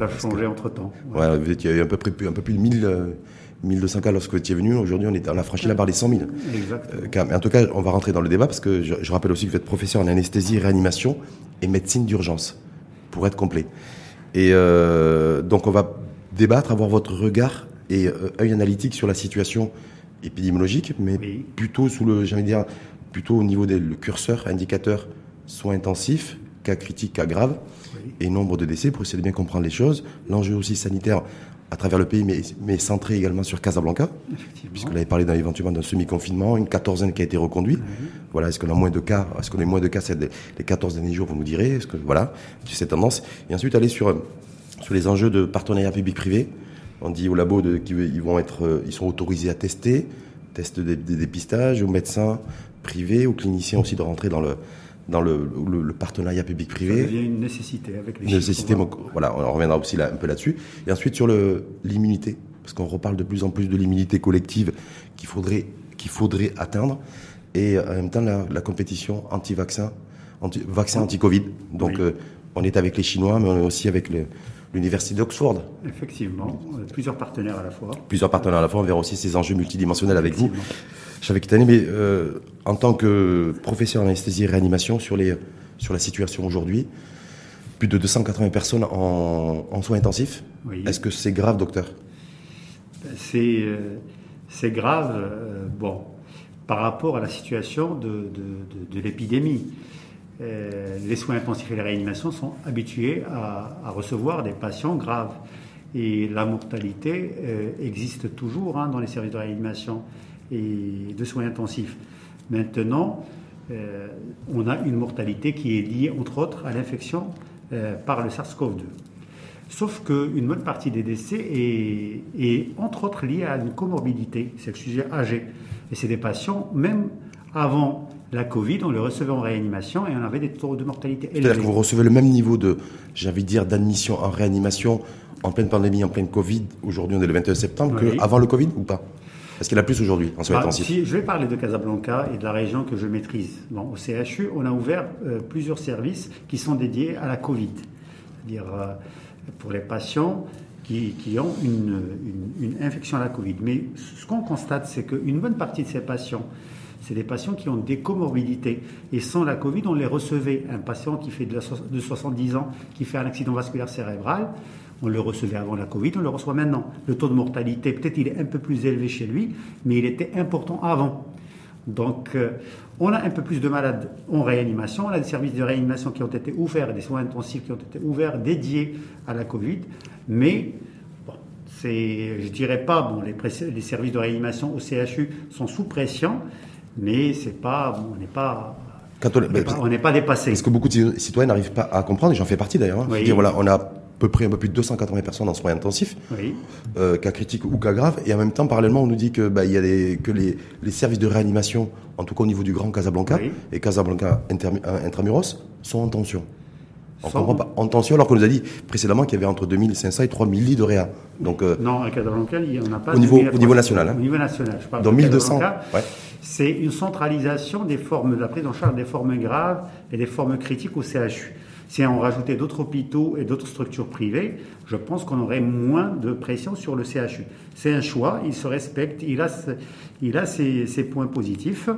Ça a changé entre-temps. Ouais. vous étiez un peu, près, un peu plus de 1000, 1200 cas lorsque vous étiez venu. Aujourd'hui, on, est, on a franchi la barre des 100 000. Exactement. mais en tout cas, on va rentrer dans le débat parce que je, je rappelle aussi que vous êtes professeur en anesthésie, réanimation et médecine d'urgence, pour être complet. Et donc, on va débattre, avoir votre regard et œil analytique sur la situation épidémiologique, mais plutôt sous le, j'allais dire, plutôt au niveau des curseurs, indicateurs, soins intensifs, cas critiques, cas graves, et nombre de décès pour essayer de bien comprendre les choses. L'enjeu aussi sanitaire à travers le pays, mais, mais centré également sur Casablanca, puisque vous avez parlé d'un, éventuellement d'un semi-confinement, une quatorzaine qui a été reconduite. Voilà, est-ce qu'on a moins de cas Est-ce qu'on a moins de cas les 14 derniers jours Vous nous direz. Est-ce que voilà, c'est cette tendance. Et ensuite aller sur sur les enjeux de partenariat public-privé. On dit au labo qu'ils vont être, euh, ils sont autorisés à tester, test de, dépistage, aux médecins privés, aux cliniciens aussi de rentrer dans le dans le, partenariat public-privé. Il y a une nécessité avec les une nécessité, voilà, on reviendra aussi là, un peu là-dessus. Et ensuite sur l'immunité, parce qu'on reparle de plus en plus de l'immunité collective qu'il faudrait qu'il faudrait atteindre, et en même temps la, compétition anti-vaccin, anti, vaccin anti-Covid. Donc euh, on est avec les Chinois, mais on est aussi avec l'Université d'Oxford. Effectivement, plusieurs partenaires à la fois. Plusieurs partenaires à la fois, on verra aussi ces enjeux multidimensionnels avec vous. Quitté mais euh, en tant que professeur en anesthésie et réanimation sur, les, sur la situation aujourd'hui, plus de 280 personnes en, soins intensifs. Est-ce que c'est grave, docteur? C'est euh, c'est grave, euh, bon, par rapport à la situation de, de, de l'épidémie. Euh, les soins intensifs et les réanimations sont habitués à, recevoir des patients graves. Et la mortalité existe toujours hein, dans les services de réanimation et de soins intensifs. Maintenant, euh, on a une mortalité qui est liée, entre autres, à l'infection par le SARS-CoV-2. Sauf qu'une bonne partie des décès est, est, entre autres, liée à une comorbidité, c'est le sujet âgé. Et c'est des patients, même avant la Covid, on le recevait en réanimation et on avait des taux de mortalité élevés. C'est-à-dire que vous recevez le même niveau de, j'ai envie de dire, d'admission en réanimation en pleine pandémie, en pleine Covid, aujourd'hui on est le 21 septembre, qu'avant le Covid ou pas? Est-ce qu'il y en a plus aujourd'hui en soins bah, si, Je vais parler de Casablanca et de la région que je maîtrise. Bon, au CHU, on a ouvert euh, plusieurs services qui sont dédiés à la Covid. C'est-à-dire euh, pour les patients qui, ont une, une infection à la Covid. Mais ce qu'on constate, c'est qu'une bonne partie de ces patients c'est des patients qui ont des comorbidités. Et sans la Covid, on les recevait. Un patient qui fait de, 70 ans, qui fait un accident vasculaire cérébral, on le recevait avant la Covid, on le reçoit maintenant. Le taux de mortalité, peut-être il est un peu plus élevé chez lui, mais il était important avant. Donc, euh, on a un peu plus de malades en réanimation. On a des services de réanimation qui ont été ouverts, des soins intensifs qui ont été ouverts dédiés à la Covid. Mais, bon, c'est, je dirais pas, bon, les, les services de réanimation au CHU sont sous pression mais c'est pas, on n'est pas on n'est pas, dépassé. Parce que beaucoup de citoyens n'arrivent pas à comprendre, et j'en fais partie d'ailleurs. Hein. Dire, voilà, on a peu près un peu plus de 280 personnes en soins intensifs, euh, cas critiques ou cas graves, et en même temps, parallèlement, on nous dit que bah, il y a des, que les, les, services de réanimation, en tout cas au niveau du Grand Casablanca et Casablanca euh, intramuros, sont en tension. On comprend pas. En tension, alors qu'on nous a dit précédemment qu'il y avait entre 2500 et 3000 lits de réa. Donc, euh, non, à Casablanca, il n'y en a pas. Au niveau, au niveau national. Hein. Au niveau national, je parle Dans 1200. Ouais c'est une centralisation des formes, de la prise en charge des formes graves et des formes critiques au CHU. Si on rajoutait d'autres hôpitaux et d'autres structures privées, je pense qu'on aurait moins de pression sur le CHU. C'est un choix, il se respecte, il a, il a ses, points positifs.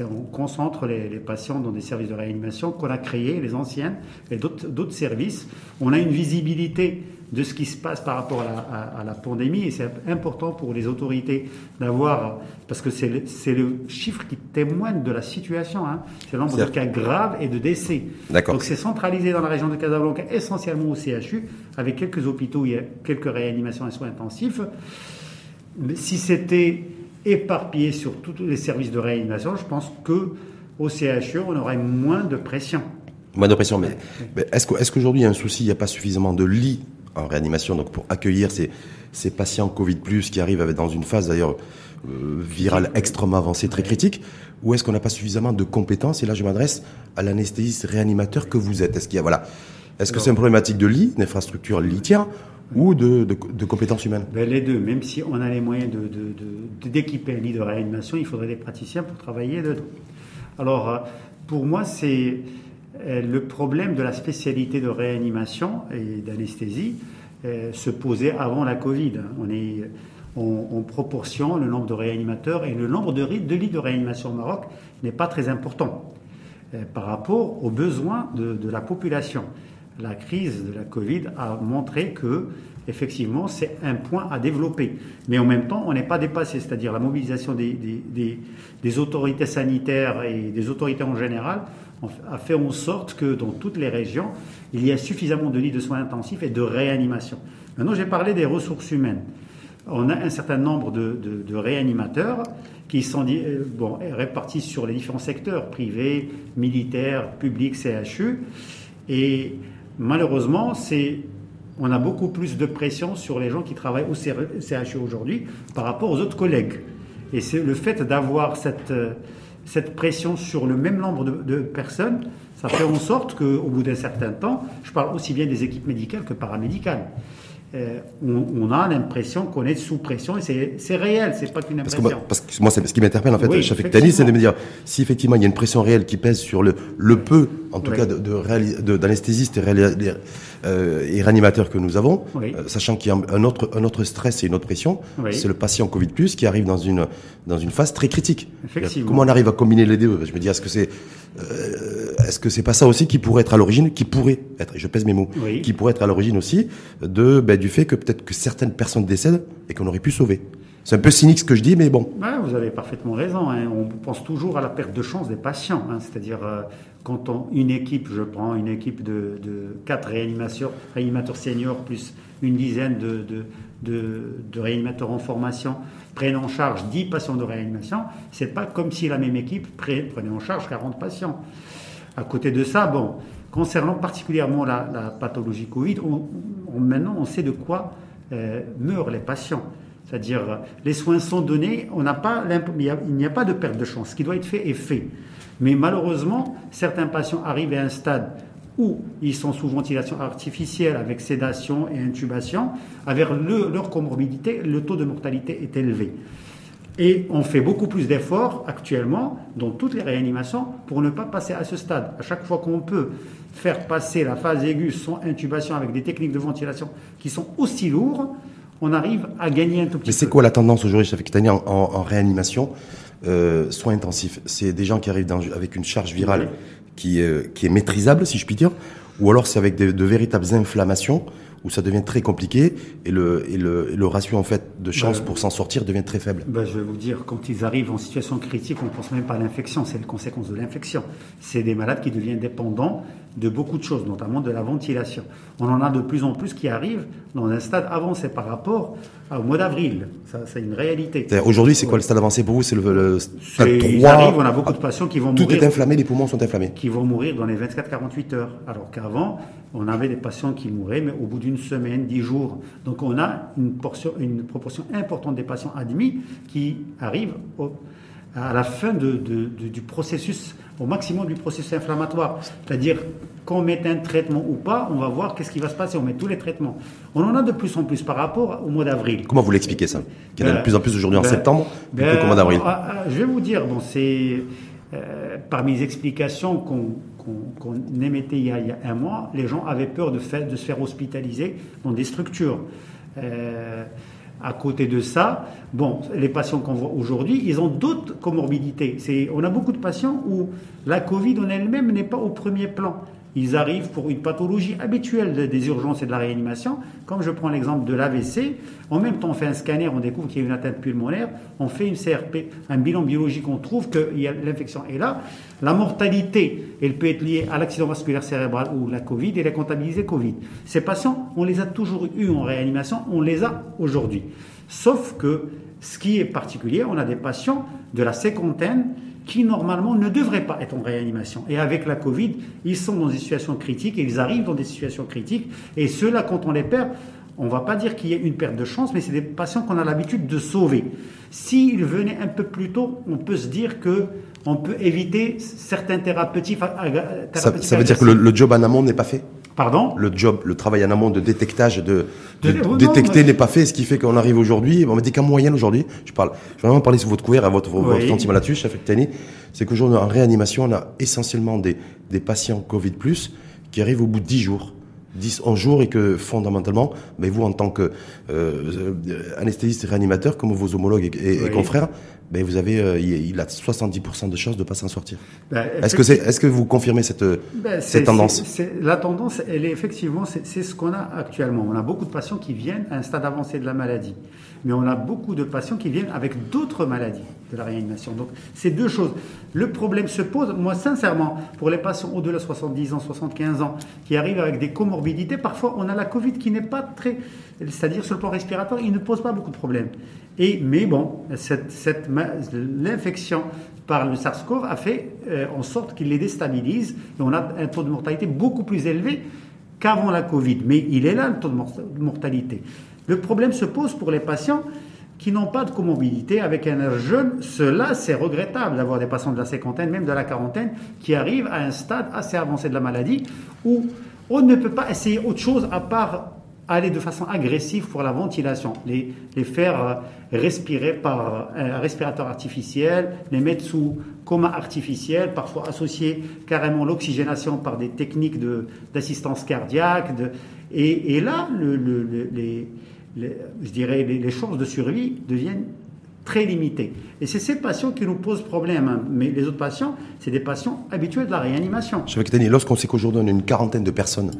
On concentre les, les, patients dans des services de réanimation qu'on a créés, les anciens, et d'autres services. On a une visibilité de ce qui se passe par rapport à la, pandémie. Et c'est important pour les autorités d'avoir, parce que c'est le, le, chiffre qui témoigne de la situation, hein. c'est le nombre de cas graves et de décès. Donc c'est centralisé dans la région de Casablanca, essentiellement au CHU, avec quelques hôpitaux, il y a quelques réanimations et soins intensifs. Mais si c'était éparpillé sur tous les services de réanimation, je pense que au CHU, on aurait moins de pression. Moins de pression, mais, est-ce qu'aujourd'hui il y a un souci, il n'y a pas suffisamment de lits en réanimation, donc pour accueillir ces, ces patients Covid+, qui arrivent dans une phase d'ailleurs euh, virale extrêmement avancée, très critique, ou est-ce qu'on n'a pas suffisamment de compétences? Et là, je m'adresse à l'anesthésiste réanimateur que vous êtes. Est-ce qu'il y a, voilà, est-ce que c'est une problématique de lit, d'infrastructure litière, ou de, de, compétences humaines? Ben Les deux. Même si on a les moyens d'équiper de, un lit de réanimation, il faudrait des praticiens pour travailler dedans. Alors, euh, pour moi, c'est le problème de la spécialité de réanimation et d'anesthésie, se posait avant la Covid. On est en, proportion, le nombre de réanimateurs et le nombre de, lits de réanimation au Maroc n'est pas très important par rapport aux besoins de, la population. La crise de la Covid a montré que effectivement, c'est un point à développer. Mais en même temps, on n'est pas dépassé, c'est-à-dire la mobilisation des, autorités sanitaires et des autorités en général a fait en sorte que dans toutes les régions, il y a suffisamment de lits de soins intensifs et de réanimation. Maintenant, j'ai parlé des ressources humaines. On a un certain nombre de, de, réanimateurs qui sont euh, bon, répartis sur les différents secteurs, privés, militaires, publics, CHU. Et malheureusement, c'est on a beaucoup plus de pression sur les gens qui travaillent au CHU aujourd'hui par rapport aux autres collègues. Et c'est le fait d'avoir cette, euh, cette pression sur le même nombre de, personnes, ça fait en sorte qu'au bout d'un certain temps, je parle aussi bien des équipes médicales que paramédicales, euh, on, a l'impression qu'on est sous pression et c'est réel, c'est pas qu'une impression. Parce que, moi, c'est ce qui m'interpelle en fait, oui, c'est de me dire si effectivement il y a une pression réelle qui pèse sur le, le peu, en tout cas, de, d'anesthésistes et, euh, et, réanimateurs que nous avons, euh, sachant qu'il y a un autre, un autre stress et une autre pression, c'est le patient Covid qui arrive dans une, dans une phase très critique. Comment on arrive à combiner les deux? Je me dis, est-ce que c'est euh, est-ce que c'est pas ça aussi qui pourrait être à l'origine, qui pourrait être, je pèse mes mots, qui pourrait être à l'origine aussi de ben, du fait que peut-être que certaines personnes décèdent et qu'on aurait pu sauver? C'est un peu cynique ce que je dis, mais bon. vous avez parfaitement raison. Hein. On pense toujours à la perte de chance des patients. Hein. C'est-à-dire, euh, quand on, une équipe, je prends une équipe de, de quatre réanimateurs, réanimateurs seniors plus une dizaine de, de, réanimateurs en formation prennent en charge 10 patients de réanimation, c'est pas comme si la même équipe prenait en charge 40 patients. À côté de ça, bon, concernant particulièrement la, pathologie Covid, maintenant on sait de quoi euh, meurent les patients. C'est-à-dire, les soins sont donnés, il n'y a pas de perte de chance. Ce qui doit être fait est fait. Mais malheureusement, certains patients arrivent à un stade où ils sont sous ventilation artificielle avec sédation et intubation, avec leur comorbidité, le taux de mortalité est élevé. Et on fait beaucoup plus d'efforts actuellement dans toutes les réanimations pour ne pas passer à ce stade. À chaque fois qu'on peut faire passer la phase aiguë sans intubation avec des techniques de ventilation qui sont aussi lourdes, on arrive à gagner un tout petit peu. Mais c'est quoi la tendance aujourd'hui, Chef en, en, réanimation euh, Soins intensifs, c'est des gens qui arrivent avec une charge virale qui, euh, qui, est maîtrisable, si je puis dire, ou alors c'est avec de, véritables inflammations où ça devient très compliqué et le, et le, le ratio en fait de chance bah, pour s'en sortir devient très faible. Bah, je vais vous dire, quand ils arrivent en situation critique, on ne pense même pas à l'infection, c'est la conséquence de l'infection. C'est des malades qui deviennent dépendants de beaucoup de choses, notamment de la ventilation. On en a de plus en plus qui arrivent dans un stade avancé par rapport au mois d'avril. Ça, c'est une réalité. Aujourd'hui, c'est quoi le stade avancé pour vous? C'est le, stade 3 Ils arrivent, on a beaucoup de patients qui vont tout mourir. Tout est inflammé, les poumons sont inflammés. Qui vont mourir dans les 24-48 heures. Alors qu'avant, on avait des patients qui mouraient, mais au bout d'une semaine, dix jours. Donc on a une, portion, une proportion importante des patients admis qui arrivent à la fin du processus, au maximum du processus inflammatoire. C'est-à-dire qu'on mette un traitement ou pas, on va voir qu'est-ce qui va se passer. On met tous les traitements. On en a de plus en plus par rapport au mois d'avril. Comment vous l'expliquez ça? Qu'il y en a de ben, plus en plus aujourd'hui en ben, septembre ben, qu'au mois d'avril ah, ah, Je vais vous dire, bon, c'est euh, parmi les explications qu'on qu'on émettait il y, a, un mois, les gens avaient peur de, faire, de se faire hospitaliser dans des structures. Euh, à côté de ça, bon, les patients qu'on voit aujourd'hui, ils ont d'autres comorbidités. On a beaucoup de patients où la Covid en elle-même n'est pas au premier plan. Ils arrivent pour une pathologie habituelle des urgences et de la réanimation. Comme je prends l'exemple de l'AVC, en même temps on fait un scanner, on découvre qu'il y a une atteinte pulmonaire, on fait une CRP, un bilan biologique, on trouve que l'infection est là. La mortalité, elle peut être liée à l'accident vasculaire cérébral ou la Covid, et la comptabilisée Covid. Ces patients, on les a toujours eus en réanimation, on les a aujourd'hui. Sauf que ce qui est particulier, on a des patients de la cinquantaine qui normalement ne devraient pas être en réanimation. Et avec la Covid, ils sont dans des situations critiques et ils arrivent dans des situations critiques. Et ceux-là, quand on les perd, on ne va pas dire qu'il y ait une perte de chance, mais c'est des patients qu'on a l'habitude de sauver. S'ils venaient un peu plus tôt, on peut se dire que on peut éviter certains thérapeutiques. ça, veut dire que le job en amont n'est pas fait? Pardon Le job, le travail en amont de détectage, de, détecter n'est pas fait, ce qui fait qu'on arrive aujourd'hui, on m'a dit qu'en moyenne aujourd'hui, je parle, je vais vraiment parler sur votre couvert, à votre, votre sentiment là-dessus, chef Tani, c'est qu'aujourd'hui en réanimation, on a essentiellement des, des patients Covid+, qui arrivent au bout de 10 jours, 10, 11 jours et que fondamentalement, mais vous en tant que euh, anesthésiste et réanimateur, comme vos homologues et, confrères, ben vous avez, euh, il, a 70% de chances de pas s'en sortir. Ben, est-ce que c'est, est-ce que vous confirmez cette, ben, cette tendance La tendance, elle est effectivement, c'est ce qu'on a actuellement. On a beaucoup de patients qui viennent à un stade avancé de la maladie, mais on a beaucoup de patients qui viennent avec d'autres maladies de la réanimation. Donc, c'est deux choses. Le problème se pose, moi, sincèrement, pour les patients au-delà de 70 ans, 75 ans, qui arrivent avec des comorbidités, parfois on a la Covid qui n'est pas très, c'est-à-dire sur le plan respiratoire, il ne pose pas beaucoup de problèmes. Mais bon, cette, cette l'infection par le SARS-CoV a fait euh, en sorte qu'il les déstabilise et on a un taux de mortalité beaucoup plus élevé qu'avant la Covid. Mais il est là le taux de mortalité. Le problème se pose pour les patients qui n'ont pas de comorbidité avec un âge jeune. Cela, c'est regrettable d'avoir des patients de la cinquantaine, même de la quarantaine, qui arrivent à un stade assez avancé de la maladie où on ne peut pas essayer autre chose à part aller de façon agressive pour la ventilation, les, les faire euh, respirer par un respirateur artificiel, les mettre sous coma artificiel, parfois associer carrément l'oxygénation par des techniques d'assistance cardiaque. De, et, là, le, le, les, je dirais, les, chances de survie deviennent très limitées. Et c'est ces patients qui nous posent problème. Hein. Mais les autres patients, c'est des patients habitués de la réanimation. lorsqu'on sait qu'aujourd'hui on a une quarantaine de personnes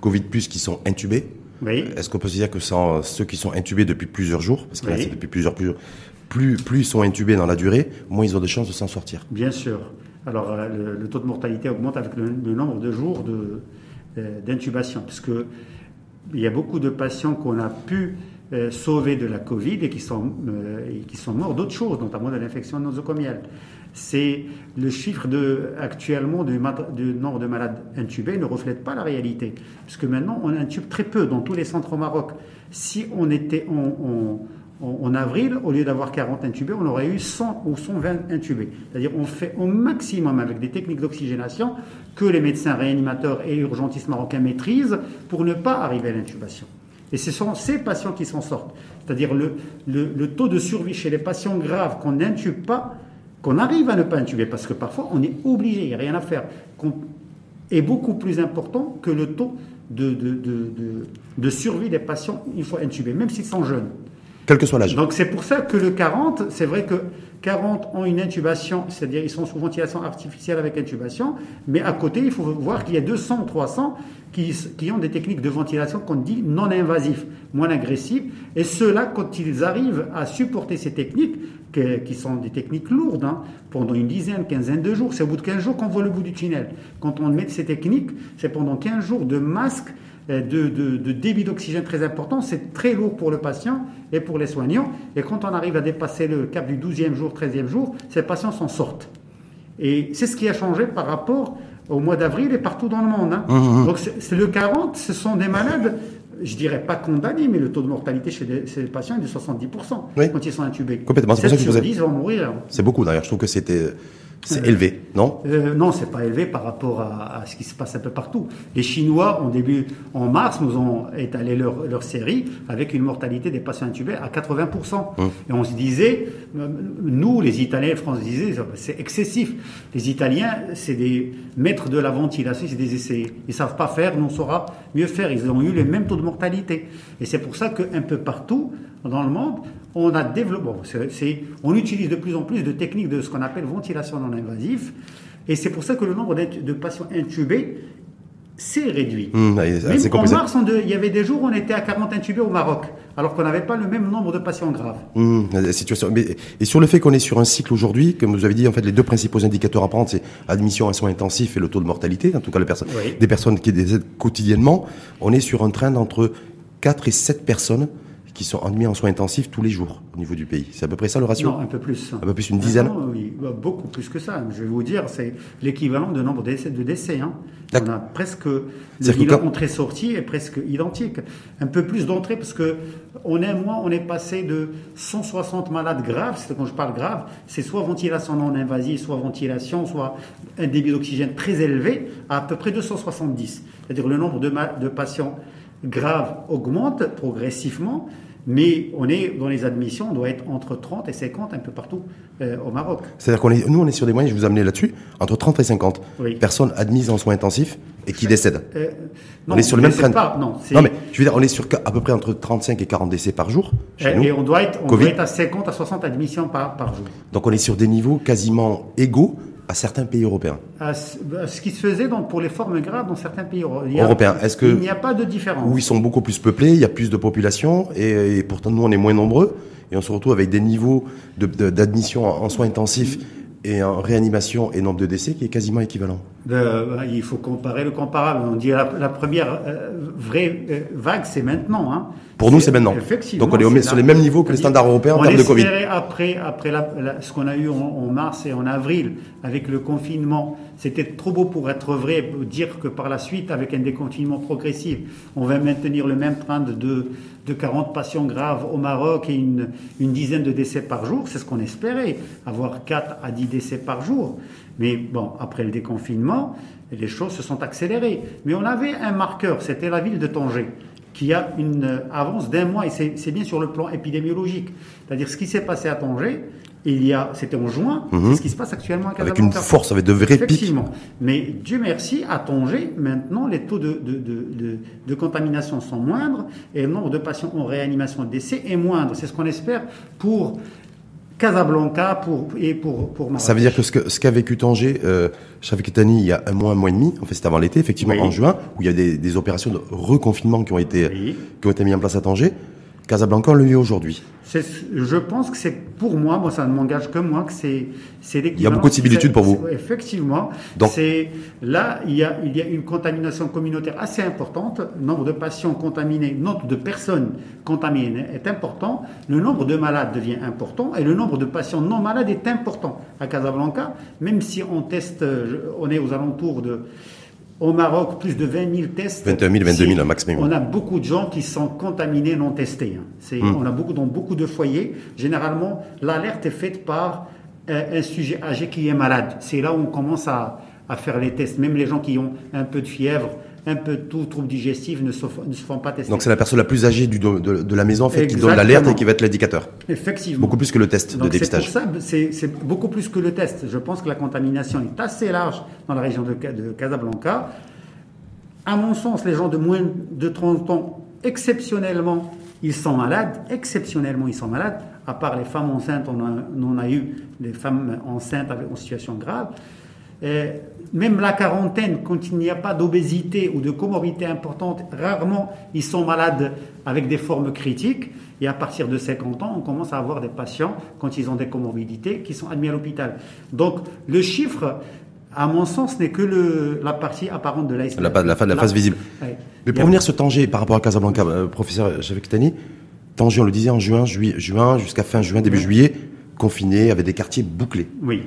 Covid plus qui sont intubées, est-ce qu'on peut se dire que sans ceux qui sont intubés depuis plusieurs jours, parce que là c'est depuis plusieurs, plusieurs plus, plus ils sont intubés dans la durée, moins ils ont de chances de s'en sortir. Bien sûr. Alors euh, le, taux de mortalité augmente avec le, nombre de jours euh, d'intubation, puisque il y a beaucoup de patients qu'on a pu euh, sauver de la Covid et qui sont, et qui sont morts d'autres choses, notamment de l'infection nosocomiale c'est le chiffre de, actuellement du, nombre de malades intubés ne reflète pas la réalité. Puisque maintenant, on intube très peu dans tous les centres au Maroc. Si on était en, avril, au lieu d'avoir 40 intubés, on aurait eu 100 ou 120 intubés. C'est-à-dire on fait au maximum avec des techniques d'oxygénation que les médecins réanimateurs et urgentistes marocains maîtrisent pour ne pas arriver à l'intubation. Et ce sont ces patients qui s'en sortent. C'est-à-dire le, le, taux de survie chez les patients graves qu'on n'intube pas qu'on arrive à ne pas intuber, parce que parfois on est obligé, il n'y a rien à faire, est beaucoup plus important que le taux de, de, survie des patients une fois intubés, même s'ils sont jeunes. Quel que soit l'âge. Donc c'est pour ça que le 40, c'est vrai que 40 ont une intubation, c'est-à-dire ils sont sous ventilation artificielle avec intubation, mais à côté, il faut voir qu'il y a 200 ou 300 qui, qui, ont des techniques de ventilation qu'on dit non invasives, moins agressives, et ceux-là, quand ils arrivent à supporter ces techniques, qui sont des techniques lourdes, hein, pendant une dizaine, quinzaine de jours, c'est au bout de 15 jours qu'on voit le bout du tunnel. Quand on met ces techniques, c'est pendant 15 jours de masque euh, de, débit d'oxygène très important, c'est très lourd pour le patient et pour les soignants. Et quand on arrive à dépasser le cap du 12e jour, 13e jour, ces patients s'en sortent. Et c'est ce qui a changé par rapport au mois d'avril et partout dans le monde. Hein. Mmh, mmh. Donc c'est le 40, ce sont des malades, je dirais pas condamnés, mais le taux de mortalité chez, ces patients est de 70% quand ils sont intubés. Complètement. C'est pour ça que vont mourir. C'est beaucoup d'ailleurs. Je trouve que c'était c'est élevé, non? Euh, Non, c'est pas élevé par rapport à, ce qui se passe un peu partout. Les Chinois, en début, en mars, nous ont étalé leur, leur série avec une mortalité des patients intubés à 80%. Hum. Et on se disait, nous, les Italiens, les Français disaient, c'est excessif. Les Italiens, c'est des maîtres de la ventilation, c'est des essais. Ils savent pas faire, nous on saura mieux faire. Ils ont eu les mêmes taux de mortalité. Et c'est pour ça qu'un peu partout, dans le monde, on a développé, on utilise de plus en plus de techniques de ce qu'on appelle ventilation non invasive, et c'est pour ça que le nombre de patients intubés s'est réduit. Mmh, en mars, il y avait des jours où on était à 40 intubés au Maroc, alors qu'on n'avait pas le même nombre de patients graves. Mmh, situation. et sur le fait qu'on est sur un cycle aujourd'hui, comme vous avez dit, en fait, les deux principaux indicateurs à prendre, c'est admission à soins intensifs et le taux de mortalité, en tout cas les personnes, des personnes qui décèdent quotidiennement. On est sur un train d'entre 4 et 7 personnes qui sont admis en soins intensifs tous les jours au niveau du pays. C'est à peu près ça le ratio Non, un peu plus. Un peu plus, une dizaine oui, bah, Beaucoup plus que ça. Je vais vous dire, c'est l'équivalent de nombre de décès. De décès hein. On a presque. Le bilan entrée-sortie est presque identique. Un peu plus d'entrée parce que on est, on est passé de 160 malades graves, c'est quand je parle grave, c'est soit ventilation non invasive, soit ventilation, soit un débit d'oxygène très élevé, à à peu près 270. C'est-à-dire le nombre de, de patients grave augmente progressivement, Mais on est dans les admissions, on doit être entre 30 et 50 un peu partout euh, au Maroc. C'est-à-dire qu'on est, nous, on est sur des moyens, je vous amener là-dessus, entre 30 et 50 personnes admises en soins intensifs et qui décèdent. Euh, on est sur le même train. Non, non, mais je veux dire, on est sur à peu près entre 35 et 40 décès par jour. Chez et, nous. et on, doit être, on doit être à 50 à 60 admissions par, par jour. Donc on est sur des niveaux quasiment égaux à certains pays européens. À ce qui se faisait donc pour les formes graves dans certains pays européens. Est-ce que il n'y a pas de différence Où ils sont beaucoup plus peuplés, il y a plus de population et, pourtant nous on est moins nombreux et on se retrouve avec des niveaux d'admission en soins intensifs et en réanimation et nombre de décès qui est quasiment équivalent. Il faut comparer le comparable. On dit la, la première euh, vraie euh, vague, c'est maintenant. Hein. Pour nous, c'est maintenant. Donc on est sur les mêmes niveaux que les standards européens en termes de Covid. Après, après ce qu'on a eu en, mars et en avril avec le confinement, c'était trop beau pour être vrai, dire que par la suite, avec un déconfinement progressif, on va maintenir le même train de, de, 40 patients graves au Maroc et une, une dizaine de décès par jour. C'est ce qu'on espérait, avoir 4 à 10 décès par jour. Mais bon, après le déconfinement, les choses se sont accélérées. Mais on avait un marqueur, c'était la ville de Tanger qui a une avance d'un mois, et c'est bien sur le plan épidémiologique. C'est-à-dire ce qui s'est passé à Tanger, il y a, c'était en juin, c'est mhm. ce qui se passe actuellement à Casablanca. Avec une force, avec de vrais Effectivement. Mais Dieu merci, à Tanger, maintenant, les taux de, de, de, de, contamination sont moindres et le nombre de patients en réanimation de décès est moindre. C'est ce qu'on espère pour Casablanca pour, et pour, pour Ça veut dire que ce qu'a ce vécu Tanger, euh, Tani, il y a un mois, un mois et demi, en fait c'était avant l'été, effectivement en juin, où il y a des, des opérations de reconfinement qui ont été, qui ont été mises en place à Tanger. Casablanca, on le vit aujourd'hui. Je pense que c'est pour moi, moi ça ne m'engage que moi, que c'est Il y a beaucoup de similitudes pour vous. Effectivement. C'est là il y a il y a une contamination communautaire assez importante. Le nombre de patients contaminés, le nombre de personnes contaminées est important. Le nombre de malades devient important et le nombre de patients non malades est important à Casablanca. Même si on teste, on est aux alentours de au Maroc, plus de 20 000 tests. 21 000, 22 000 maximum. On a beaucoup de gens qui sont contaminés, non testés. Hein. Hmm. On a beaucoup dans beaucoup de foyers. Généralement, l'alerte est faite par euh, un sujet âgé qui est malade. C'est là où on commence à, à faire les tests. Même les gens qui ont un peu de fièvre, un peu tout trouble digestif ne se, ne se font pas tester. Donc c'est la personne la plus âgée du, de, de, la maison en fait, qui donne l'alerte et qui va être l'indicateur. Effectivement. Beaucoup plus que le test de dépistage. C'est beaucoup plus que le test. Je pense que la contamination est assez large dans la région de, de Casablanca. À mon sens, les gens de moins de 30 ans, exceptionnellement, ils sont malades. Exceptionnellement, ils sont malades. À part les femmes enceintes, on, on a eu des femmes enceintes en situation grave. Euh, même la quarantaine, quand il n'y a pas d'obésité ou de comorbidité importante, rarement ils sont malades avec des formes critiques. Et à partir de 50 ans, on commence à avoir des patients, quand ils ont des comorbidités, qui sont admis à l'hôpital. Donc le chiffre, à mon sens, n'est que le, la partie apparente de l'iceberg. La, la, la, phase visible. Mais pour venir sur Tanger, par rapport à Casablanca, euh, professeur Tani, Tanger, on le disait en juin, juin jusqu'à fin juin, début juillet, confiné, avec des quartiers bouclés. Oui.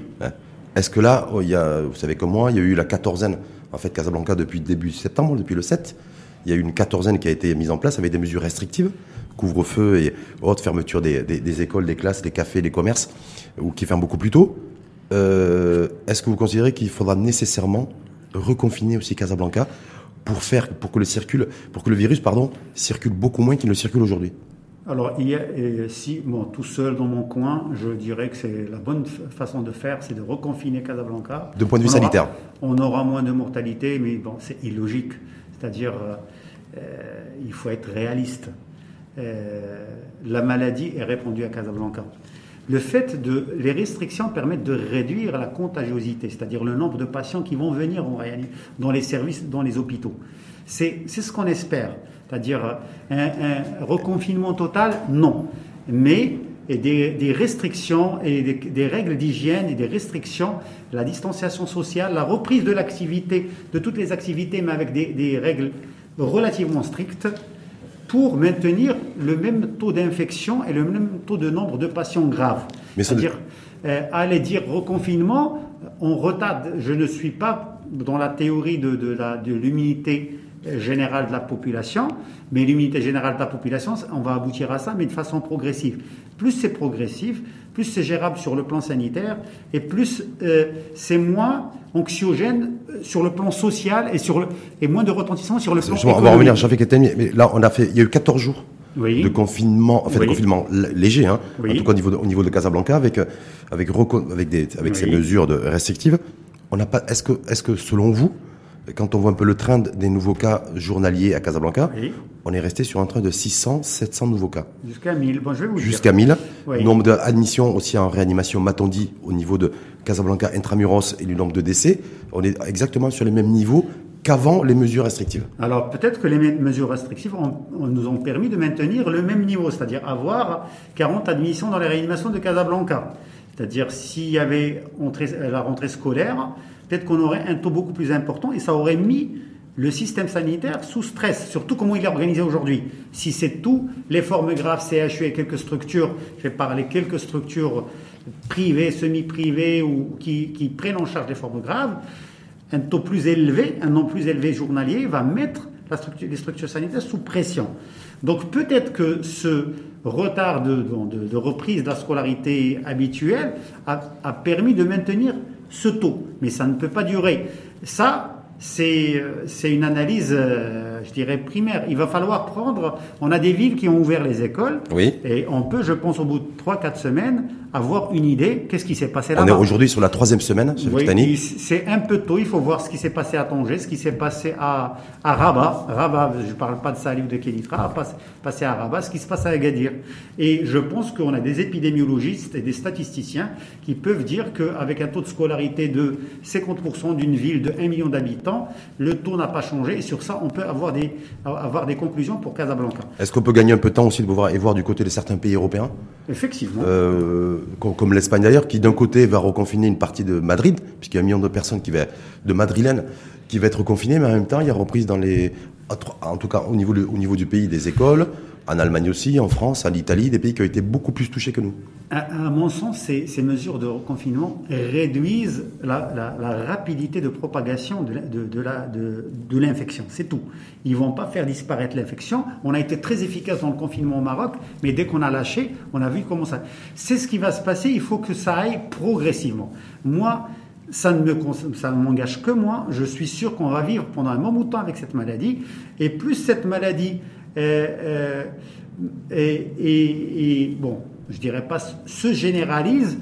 Est-ce que là, oh, vous savez comme moi, il y a eu la quatorzaine, en fait, Casablanca depuis début septembre, depuis le 7. Il y a eu une quatorzaine qui a été mise en place avec des mesures restrictives, couvre-feu et autres fermetures des, écoles, des classes, des cafés, des commerces, ou qui ferment beaucoup plus tôt. Euh, Est-ce que vous considérez qu'il faudra nécessairement reconfiner aussi Casablanca pour faire, pour que le circule, pour que le virus, pardon, circule beaucoup moins qu'il ne circule aujourd'hui? Alors, il y a, si, bon, tout seul dans mon coin, je dirais que c'est la bonne façon de faire, c'est de reconfiner Casablanca. De point de vue sanitaire On aura moins de mortalité, mais bon, c'est illogique. C'est-à-dire, euh, euh, il faut être réaliste. Euh, la maladie est répandue à Casablanca. Le fait de. Les restrictions permettent de réduire la contagiosité, c'est-à-dire le nombre de patients qui vont venir en dans les services, dans les hôpitaux. C'est ce qu'on espère. C'est-à-dire un, reconfinement total, non. Mais des, restrictions et des, règles d'hygiène et des restrictions, la distanciation sociale, la reprise de l'activité, de toutes les activités, mais avec des, règles relativement strictes pour maintenir le même taux d'infection et le même taux de nombre de patients graves. C'est-à-dire, euh, aller dire reconfinement, on retarde. Je ne suis pas dans la théorie de, de l'immunité générale de la population, mais l'unité générale de la population, on va aboutir à ça, mais de façon progressive. Plus c'est progressif, plus c'est gérable sur le plan sanitaire, et plus euh, c'est moins anxiogène euh, sur le plan social et, sur le, et moins de retentissement sur le plan On va revenir, Jean-Philippe mais là, on a fait, il y a eu 14 jours de confinement, enfin de confinement léger, hein, en tout cas au niveau de, au niveau de Casablanca, avec avec avec des avec ces mesures de restrictives. On n'a pas. Est-ce que est-ce que selon vous, quand on voit un peu le trend des nouveaux cas journaliers à Casablanca, on est resté sur un train de 600, 700 nouveaux cas. Jusqu'à 1000. Bon, je vais vous Jusqu'à 1000. Nombre d'admissions aussi en réanimation, m'a-t-on dit, au niveau de Casablanca intramuros et du nombre de décès. On est exactement sur les mêmes niveaux qu'avant les mesures restrictives. Alors peut-être que les mesures restrictives nous ont permis de maintenir le même niveau, c'est-à-dire avoir 40 admissions dans les réanimations de Casablanca. C'est-à-dire s'il y avait la rentrée scolaire, peut-être qu'on aurait un taux beaucoup plus important et ça aurait mis le système sanitaire sous stress, surtout comment il est organisé aujourd'hui. Si c'est tout, les formes graves, CHU et quelques structures, je vais parler quelques structures privées, semi-privées ou qui, prennent en charge les formes graves, un taux plus élevé, un nom plus élevé journalier va mettre la structure, les structures sanitaires sous pression. Donc peut-être que ce retard de, reprise de la scolarité habituelle a permis de maintenir ce taux. Mais ça ne peut pas durer. Ça, c'est une analyse, euh, je dirais, primaire. Il va falloir prendre. On a des villes qui ont ouvert les écoles. Oui. Et on peut, je pense, au bout de 3-4 semaines, avoir une idée qu'est-ce qui s'est passé là-bas. On est aujourd'hui sur la troisième semaine, oui, C'est un peu tôt. Il faut voir ce qui s'est passé à Tanger, ce qui s'est passé à, à Rabat. Rabat, je ne parle pas de Salih ou de Kénitra, passé à Rabat, ce qui se passe à Agadir. Et je pense qu'on a des épidémiologistes et des statisticiens qui peuvent dire qu'avec un taux de scolarité de 50% d'une ville de 1 million d'habitants, le taux n'a pas changé. Et sur ça, on peut avoir des, avoir des conclusions pour Casablanca. Est-ce qu'on peut gagner un peu de temps aussi de voir, et voir du côté de certains pays européens? Effectivement. Euh, comme l'Espagne d'ailleurs, qui d'un côté va reconfiner une partie de Madrid, puisqu'il y a un million de personnes qui va, de madrilènes qui va être confinées, mais en même temps, il y a reprise dans les, en tout cas au niveau du pays des écoles, en Allemagne aussi, en France, en Italie, des pays qui ont été beaucoup plus touchés que nous. À, mon sens, ces, mesures de confinement réduisent la, rapidité de propagation de, l'infection. C'est tout. Ils ne vont pas faire disparaître l'infection. On a été très efficace dans le confinement au Maroc, mais dès qu'on a lâché, on a vu comment ça. C'est ce qui va se passer. Il faut que ça aille progressivement. Moi, ça ne m'engage que moi. Je suis sûr qu'on va vivre pendant un moment de temps avec cette maladie. Et plus cette maladie euh, et, et, bon, je dirais pas se généralise,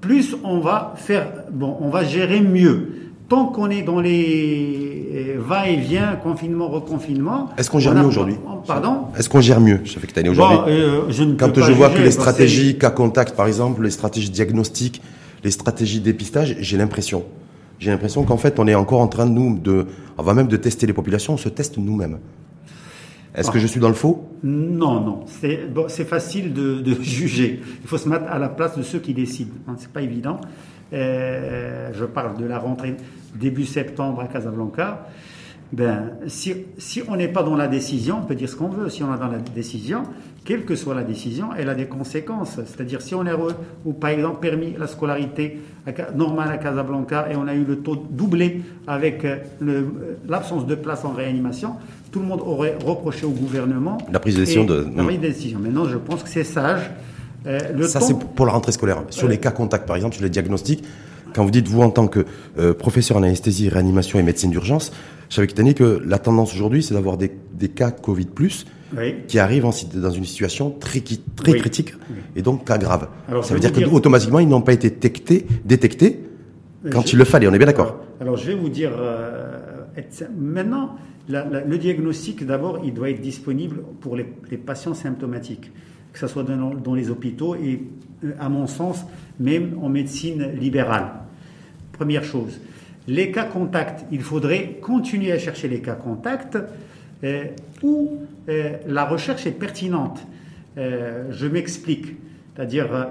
plus on va faire, bon, on va gérer mieux. Tant qu'on est dans les va-et-vient, confinement, reconfinement. Est-ce qu'on gère mieux aujourd'hui? Pardon? Est-ce qu'on gère mieux? Je que aujourd'hui. Euh, Quand je vois que les stratégies cas contact, par exemple, les stratégies diagnostiques, les stratégies dépistage, j'ai l'impression, j'ai l'impression qu'en fait, on est encore en train de nous, de, avant même de tester les populations, on se teste nous-mêmes. Est-ce que je suis dans le faux? Non, non. C'est bon, facile de, juger. Il faut se mettre à la place de ceux qui décident. Hein, c'est pas évident. Euh, je parle de la rentrée début septembre à Casablanca. Ben, si on n'est pas dans la décision, on peut dire ce qu'on veut. Si on est dans la décision, quelle que soit la décision, elle a des conséquences. C'est-à-dire si on est ou par exemple permis la scolarité normale à Casablanca et on a eu le taux doublé avec euh, l'absence de place en réanimation, tout le monde aurait reproché au gouvernement la prise de décision. De... La prise de décision. Maintenant, je pense que c'est sage. Euh, le ça, c'est pour la rentrée scolaire. Sur les cas contacts, par exemple, sur les diagnostics, quand vous dites, vous, en tant que euh, professeur en anesthésie, réanimation et médecine d'urgence, je savais que la tendance aujourd'hui, c'est d'avoir des, des, cas Covid+, qui arrivent en, dans une situation très, très critique, et donc cas grave. ça veut dire, que automatiquement, ils n'ont pas été détectés, détectés quand il le fallait, on est bien d'accord alors, je vais vous dire, euh, maintenant, le diagnostic, d'abord, il doit être disponible pour les, patients symptomatiques, que ce soit dans, les hôpitaux et, euh, à mon sens, même en médecine libérale. Première chose. Les cas contacts, il faudrait continuer à chercher les cas contacts euh, où euh, la recherche est pertinente. je m'explique. C'est-à-dire,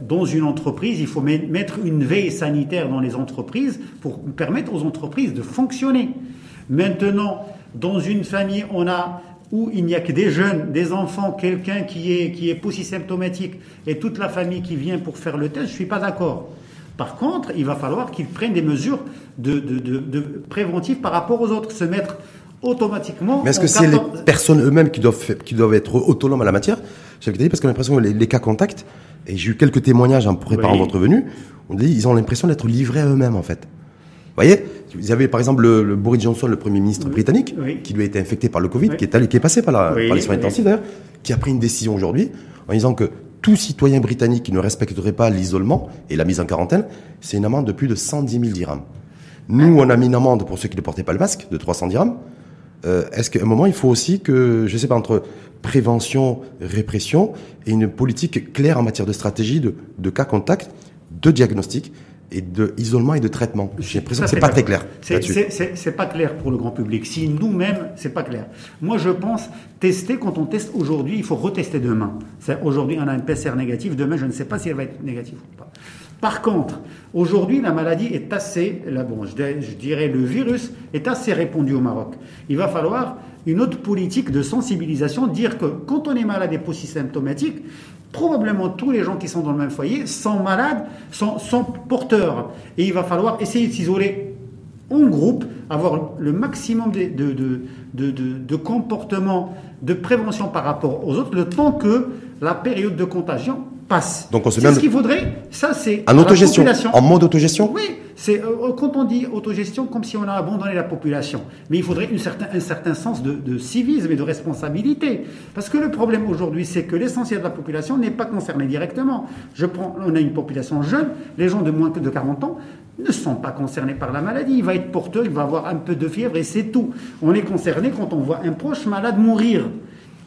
dans une entreprise, il faut mettre une veille sanitaire dans les entreprises pour permettre aux entreprises de fonctionner. Maintenant, dans une famille, on a où il n'y a que des jeunes, des enfants, quelqu'un qui est, qui est et toute la famille qui vient pour faire le test, je ne suis pas d'accord. Par contre, il va falloir qu'ils prennent des mesures de, de, préventives par rapport aux autres, se mettre automatiquement. Mais est-ce que c'est les personnes eux-mêmes qui doivent, qui doivent être autonomes à la matière? J'avais dit parce que j'ai l'impression que les, cas contacts, et j'ai eu quelques témoignages en préparant votre venue, on dit ils ont l'impression d'être livrés à eux-mêmes en fait. voyez? Vous avez par exemple le, Boris Johnson, le Premier ministre britannique, Oui. qui lui a été infecté par le Covid, qui, est allé, qui est passé par, la, Oui, par les soins oui. intensifs d'ailleurs, qui a pris une décision aujourd'hui en disant que tout citoyen britannique qui ne respecterait pas l'isolement et la mise en quarantaine, c'est une amende de plus de 110 000 dirhams. Nous, on a mis une amende pour ceux qui ne portaient pas le masque de 300 dirhams. Euh, Est-ce qu'à un moment, il faut aussi que, je sais pas, entre prévention, répression et une politique claire en matière de stratégie, de, de cas contact, de diagnostic et de isolement et de traitement? J'ai l'impression que c'est pas très clair C'est- pas clair pour le grand public. Si nous-mêmes, c'est pas clair. Moi, je pense tester quand on teste aujourd'hui, il faut retester demain. Aujourd'hui, on a un PCR négatif. Demain, je ne sais pas si elle va être négative ou pas. Par contre, aujourd'hui, la maladie est assez, là, bon, je dirais, le virus est assez répandu au Maroc. Il va falloir une autre politique de sensibilisation, dire que quand on est malade et symptomatique, probablement tous les gens qui sont dans le même foyer sont malades, sont, porteurs. Et il va falloir essayer de s'isoler en groupe, avoir le maximum de- de comportements de prévention par rapport aux autres, le temps que la période de contagion passe. Donc on se met ce qu'il faudrait, ça c'est En autogestion, en mode autogestion Oui, c'est euh, quand on dit autogestion, comme si on a abandonné la population. Mais il faudrait une certain, un certain sens de, de civisme et de responsabilité. Parce que le problème aujourd'hui, c'est que l'essentiel de la population n'est pas concerné directement. Je prends, on a une population jeune, les gens de moins que de 40 ans ne sont pas concernés par la maladie. Il va être porteur, il va avoir un peu de fièvre et c'est tout. On est concerné quand on voit un proche malade mourir.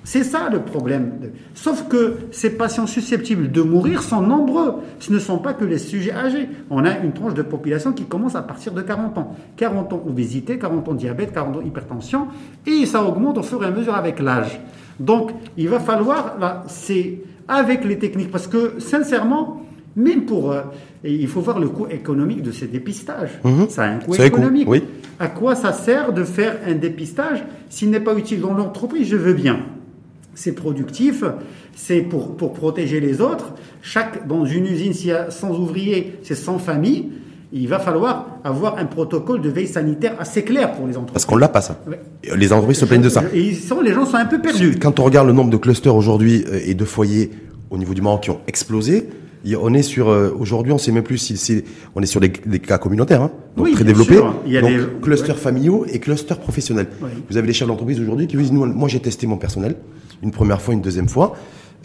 C'est ça le problème. Sauf que ces patients susceptibles de mourir sont nombreux. Ce ne sont pas que les sujets âgés. On a une tranche de population qui commence à partir de 40 ans. 40 ans obésité, 40 ans diabète, 40 ans hypertension. Et ça augmente au fur et à mesure avec l'âge. Donc il va falloir, là, c'est avec les techniques, parce que sincèrement, même pour... euh, et il faut voir le coût économique de ces dépistages. Mhm. Ça a un coût économique. oui. À quoi ça sert de faire un dépistage s'il n'est pas utile dans l'entreprise? Je veux bien. C'est productif, c'est pour, pour protéger les autres. Chaque, dans une usine, s'il y a 100 ouvriers, c'est 100 familles. Il va falloir avoir un protocole de veille sanitaire assez clair pour les entreprises. Parce qu'on l'a pas ça. Ouais. Les entreprises se plaignent de ça. Et ils sont, les gens sont un peu perdus. Quand on regarde le nombre de clusters aujourd'hui euh, et de foyers au niveau du Maroc qui ont explosé, on est sur euh, aujourd'hui, on sait même plus si c'est on est sur des, des cas communautaires, hein, donc Oui, très développés. Il y a donc des- clusters ouais. familiaux et clusters professionnels. Vous avez des chefs d'entreprise aujourd'hui qui vous disent nous, moi j'ai testé mon personnel une première fois, une deuxième fois.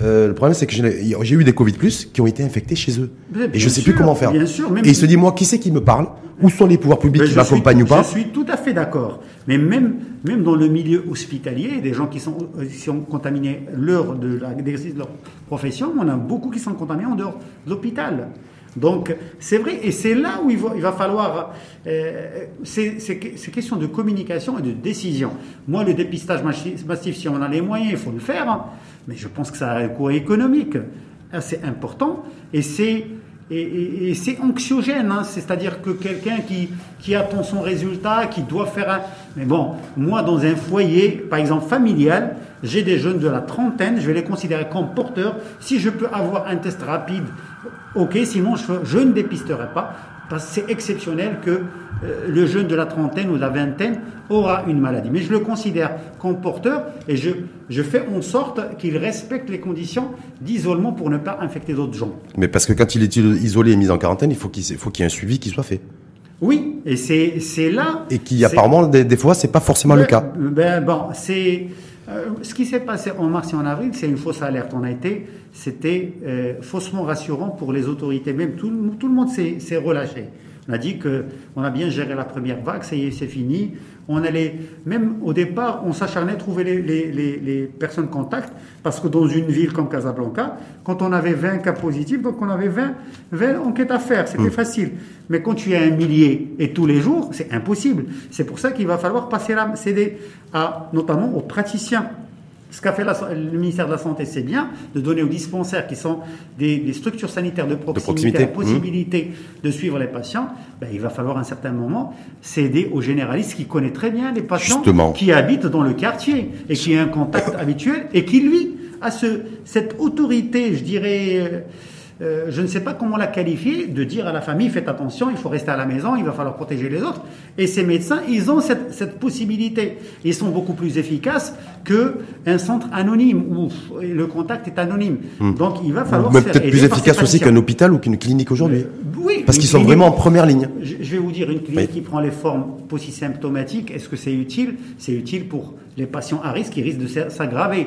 Euh, le problème c'est que j'ai eu des Covid plus qui ont été infectés chez eux et je sais sûr, plus comment faire. bien sûr, même et il se dit moi qui c'est qui me parle Où sont les pouvoirs publics qui m'accompagnent ou pas Je suis tout à fait d'accord. Mais même, même dans le milieu hospitalier, des gens qui sont, euh, qui sont contaminés l'heure de la- d'exercice de leur profession, on a beaucoup qui sont contaminés en dehors de l'hôpital. Donc, c'est vrai, et c'est là où il va, il va falloir. euh, c'est c'est que- c'est question de communication et de décision. Moi, le dépistage massif, massif, si on a les moyens, il faut le faire, hein. mais je pense que ça a un coût économique assez important, et c'est et, c'est anxiogène, hein. c'est-à-dire que quelqu'un qui, attend son résultat, qui doit faire un... Mais bon, moi dans un foyer, par exemple familial, j'ai des jeunes de la trentaine, je vais les considérer comme porteurs. Si je peux avoir un test rapide, ok, sinon je, je ne dépisterai pas, parce que c'est exceptionnel que le jeune de la trentaine ou de la vingtaine aura une maladie. Mais je le considère comme porteur et je, je fais en sorte qu'il respecte les conditions d'isolement pour ne pas infecter d'autres gens. Mais parce que quand il est isolé et mis en quarantaine, il faut qu'il qu'il y ait un suivi qui soit fait. Oui, et c'est là. Et qui apparemment des, des fois c'est pas forcément le cas. Ben, bon, c'est euh, ce qui s'est passé en mars et en avril, c'est une fausse alerte. On a été, c'était euh, faussement rassurant pour les autorités. Même tout, le- tout le monde s'est relâché. On a dit que on a bien géré la première vague, ça y est, c'est fini. On allait, même au départ, on s'acharnait à trouver les, les, les, les personnes contacts, parce que dans une ville comme Casablanca, quand on avait 20 cas positifs, donc on avait 20, 20 enquêtes à faire, c'était facile. Mais quand tu as un millier et tous les jours, c'est impossible. C'est pour ça qu'il va falloir passer la céder à, notamment aux praticiens. Ce qu'a fait la- le ministère de la Santé, c'est bien de donner aux dispensaires, qui sont des, des structures sanitaires de proximité, proximité, la mmh. possibilité de suivre les patients. Ben, il va falloir à un certain moment céder aux généralistes qui connaissent très bien les patients Justement. qui habitent dans le quartier et qui a un contact habituel et qui, lui, a ce, cette autorité, je dirais, euh, je ne sais pas comment la qualifier, de dire à la famille, faites attention, il faut rester à la maison, il va falloir protéger les autres. Et ces médecins, ils ont cette, cette possibilité. Ils sont beaucoup plus efficaces qu'un centre anonyme où le contact est anonyme. Hmm. Donc il va falloir... Mais peut-être plus efficace aussi qu'un hôpital ou qu'une clinique aujourd'hui. Euh, oui. Parce qu'ils sont vraiment en première ligne. Je, je vais vous dire, une clinique qui prend les formes symptomatiques, est-ce que c'est utile? C'est utile pour les patients à risque qui risquent de s'aggraver.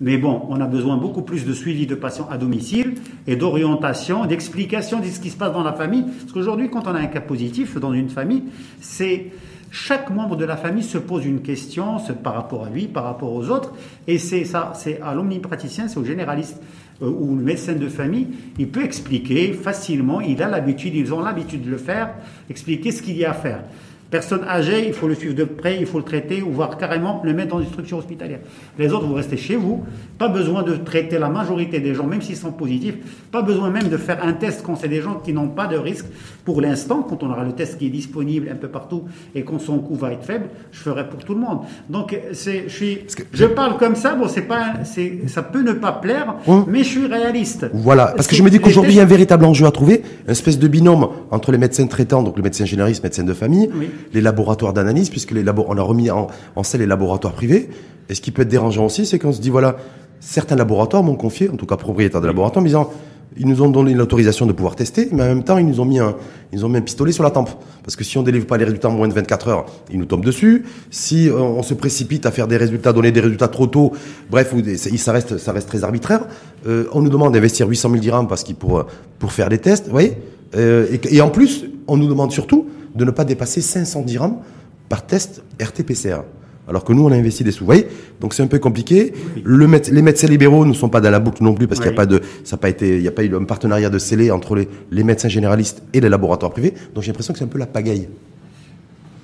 Mais bon, on a besoin beaucoup plus de suivi de patients à domicile et d'orientation, d'explication de ce qui se passe dans la famille. Parce qu'aujourd'hui, quand on a un cas positif dans une famille, c'est chaque membre de la famille se pose une question par rapport à lui, par rapport aux autres, et c'est ça, c'est à l'omnipraticien, c'est au généraliste euh, ou le médecin de famille, il peut expliquer facilement, il a l'habitude, ils ont l'habitude de le faire, expliquer ce qu'il y a à faire. Personne âgée, il faut le suivre de près, il faut le traiter ou voir carrément le mettre dans une structure hospitalière. Les autres, vous restez chez vous. Pas besoin de traiter la majorité des gens, même s'ils sont positifs. Pas besoin même de faire un test quand c'est des gens qui n'ont pas de risque. Pour l'instant, quand on aura le test qui est disponible un peu partout et quand son coût va être faible, je ferai pour tout le monde. Donc, c'est, je suis, je parle comme ça. Bon, c'est pas, c'est, ça peut ne pas plaire, mais je suis réaliste. Voilà. Parce que je me dis qu'aujourd'hui, il y a un véritable enjeu à trouver. Une espèce de binôme entre les médecins traitants, donc le médecin généraliste, médecin de famille. Oui les laboratoires d'analyse, puisque les on a remis en, en selle les laboratoires privés. Et ce qui peut être dérangeant aussi, c'est qu'on se dit, voilà, certains laboratoires m'ont confié, en tout cas propriétaires de laboratoires, me disant, ils nous ont donné l'autorisation de pouvoir tester, mais en même temps, ils nous ont mis un, ils ont mis un pistolet sur la tempe. Parce que si on délivre pas les résultats en moins de 24 heures, ils nous tombent dessus. Si on, se précipite à faire des résultats, donner des résultats trop tôt, bref, ça reste, ça reste très arbitraire. Euh, on nous demande d'investir 800 000 dirhams parce qu'ils pour, pour faire des tests, vous voyez. Euh, et, et en plus, on nous demande surtout de ne pas dépasser 500 dirhams par test RT-PCR. Alors que nous, on a investi des sous. Vous voyez Donc c'est un peu compliqué. Le, les médecins libéraux ne sont pas dans la boucle non plus parce qu'il n'y a pas de, ça pas été, il n'y a pas eu un partenariat de scellé entre les, les, médecins généralistes et les laboratoires privés. Donc j'ai l'impression que c'est un peu la pagaille.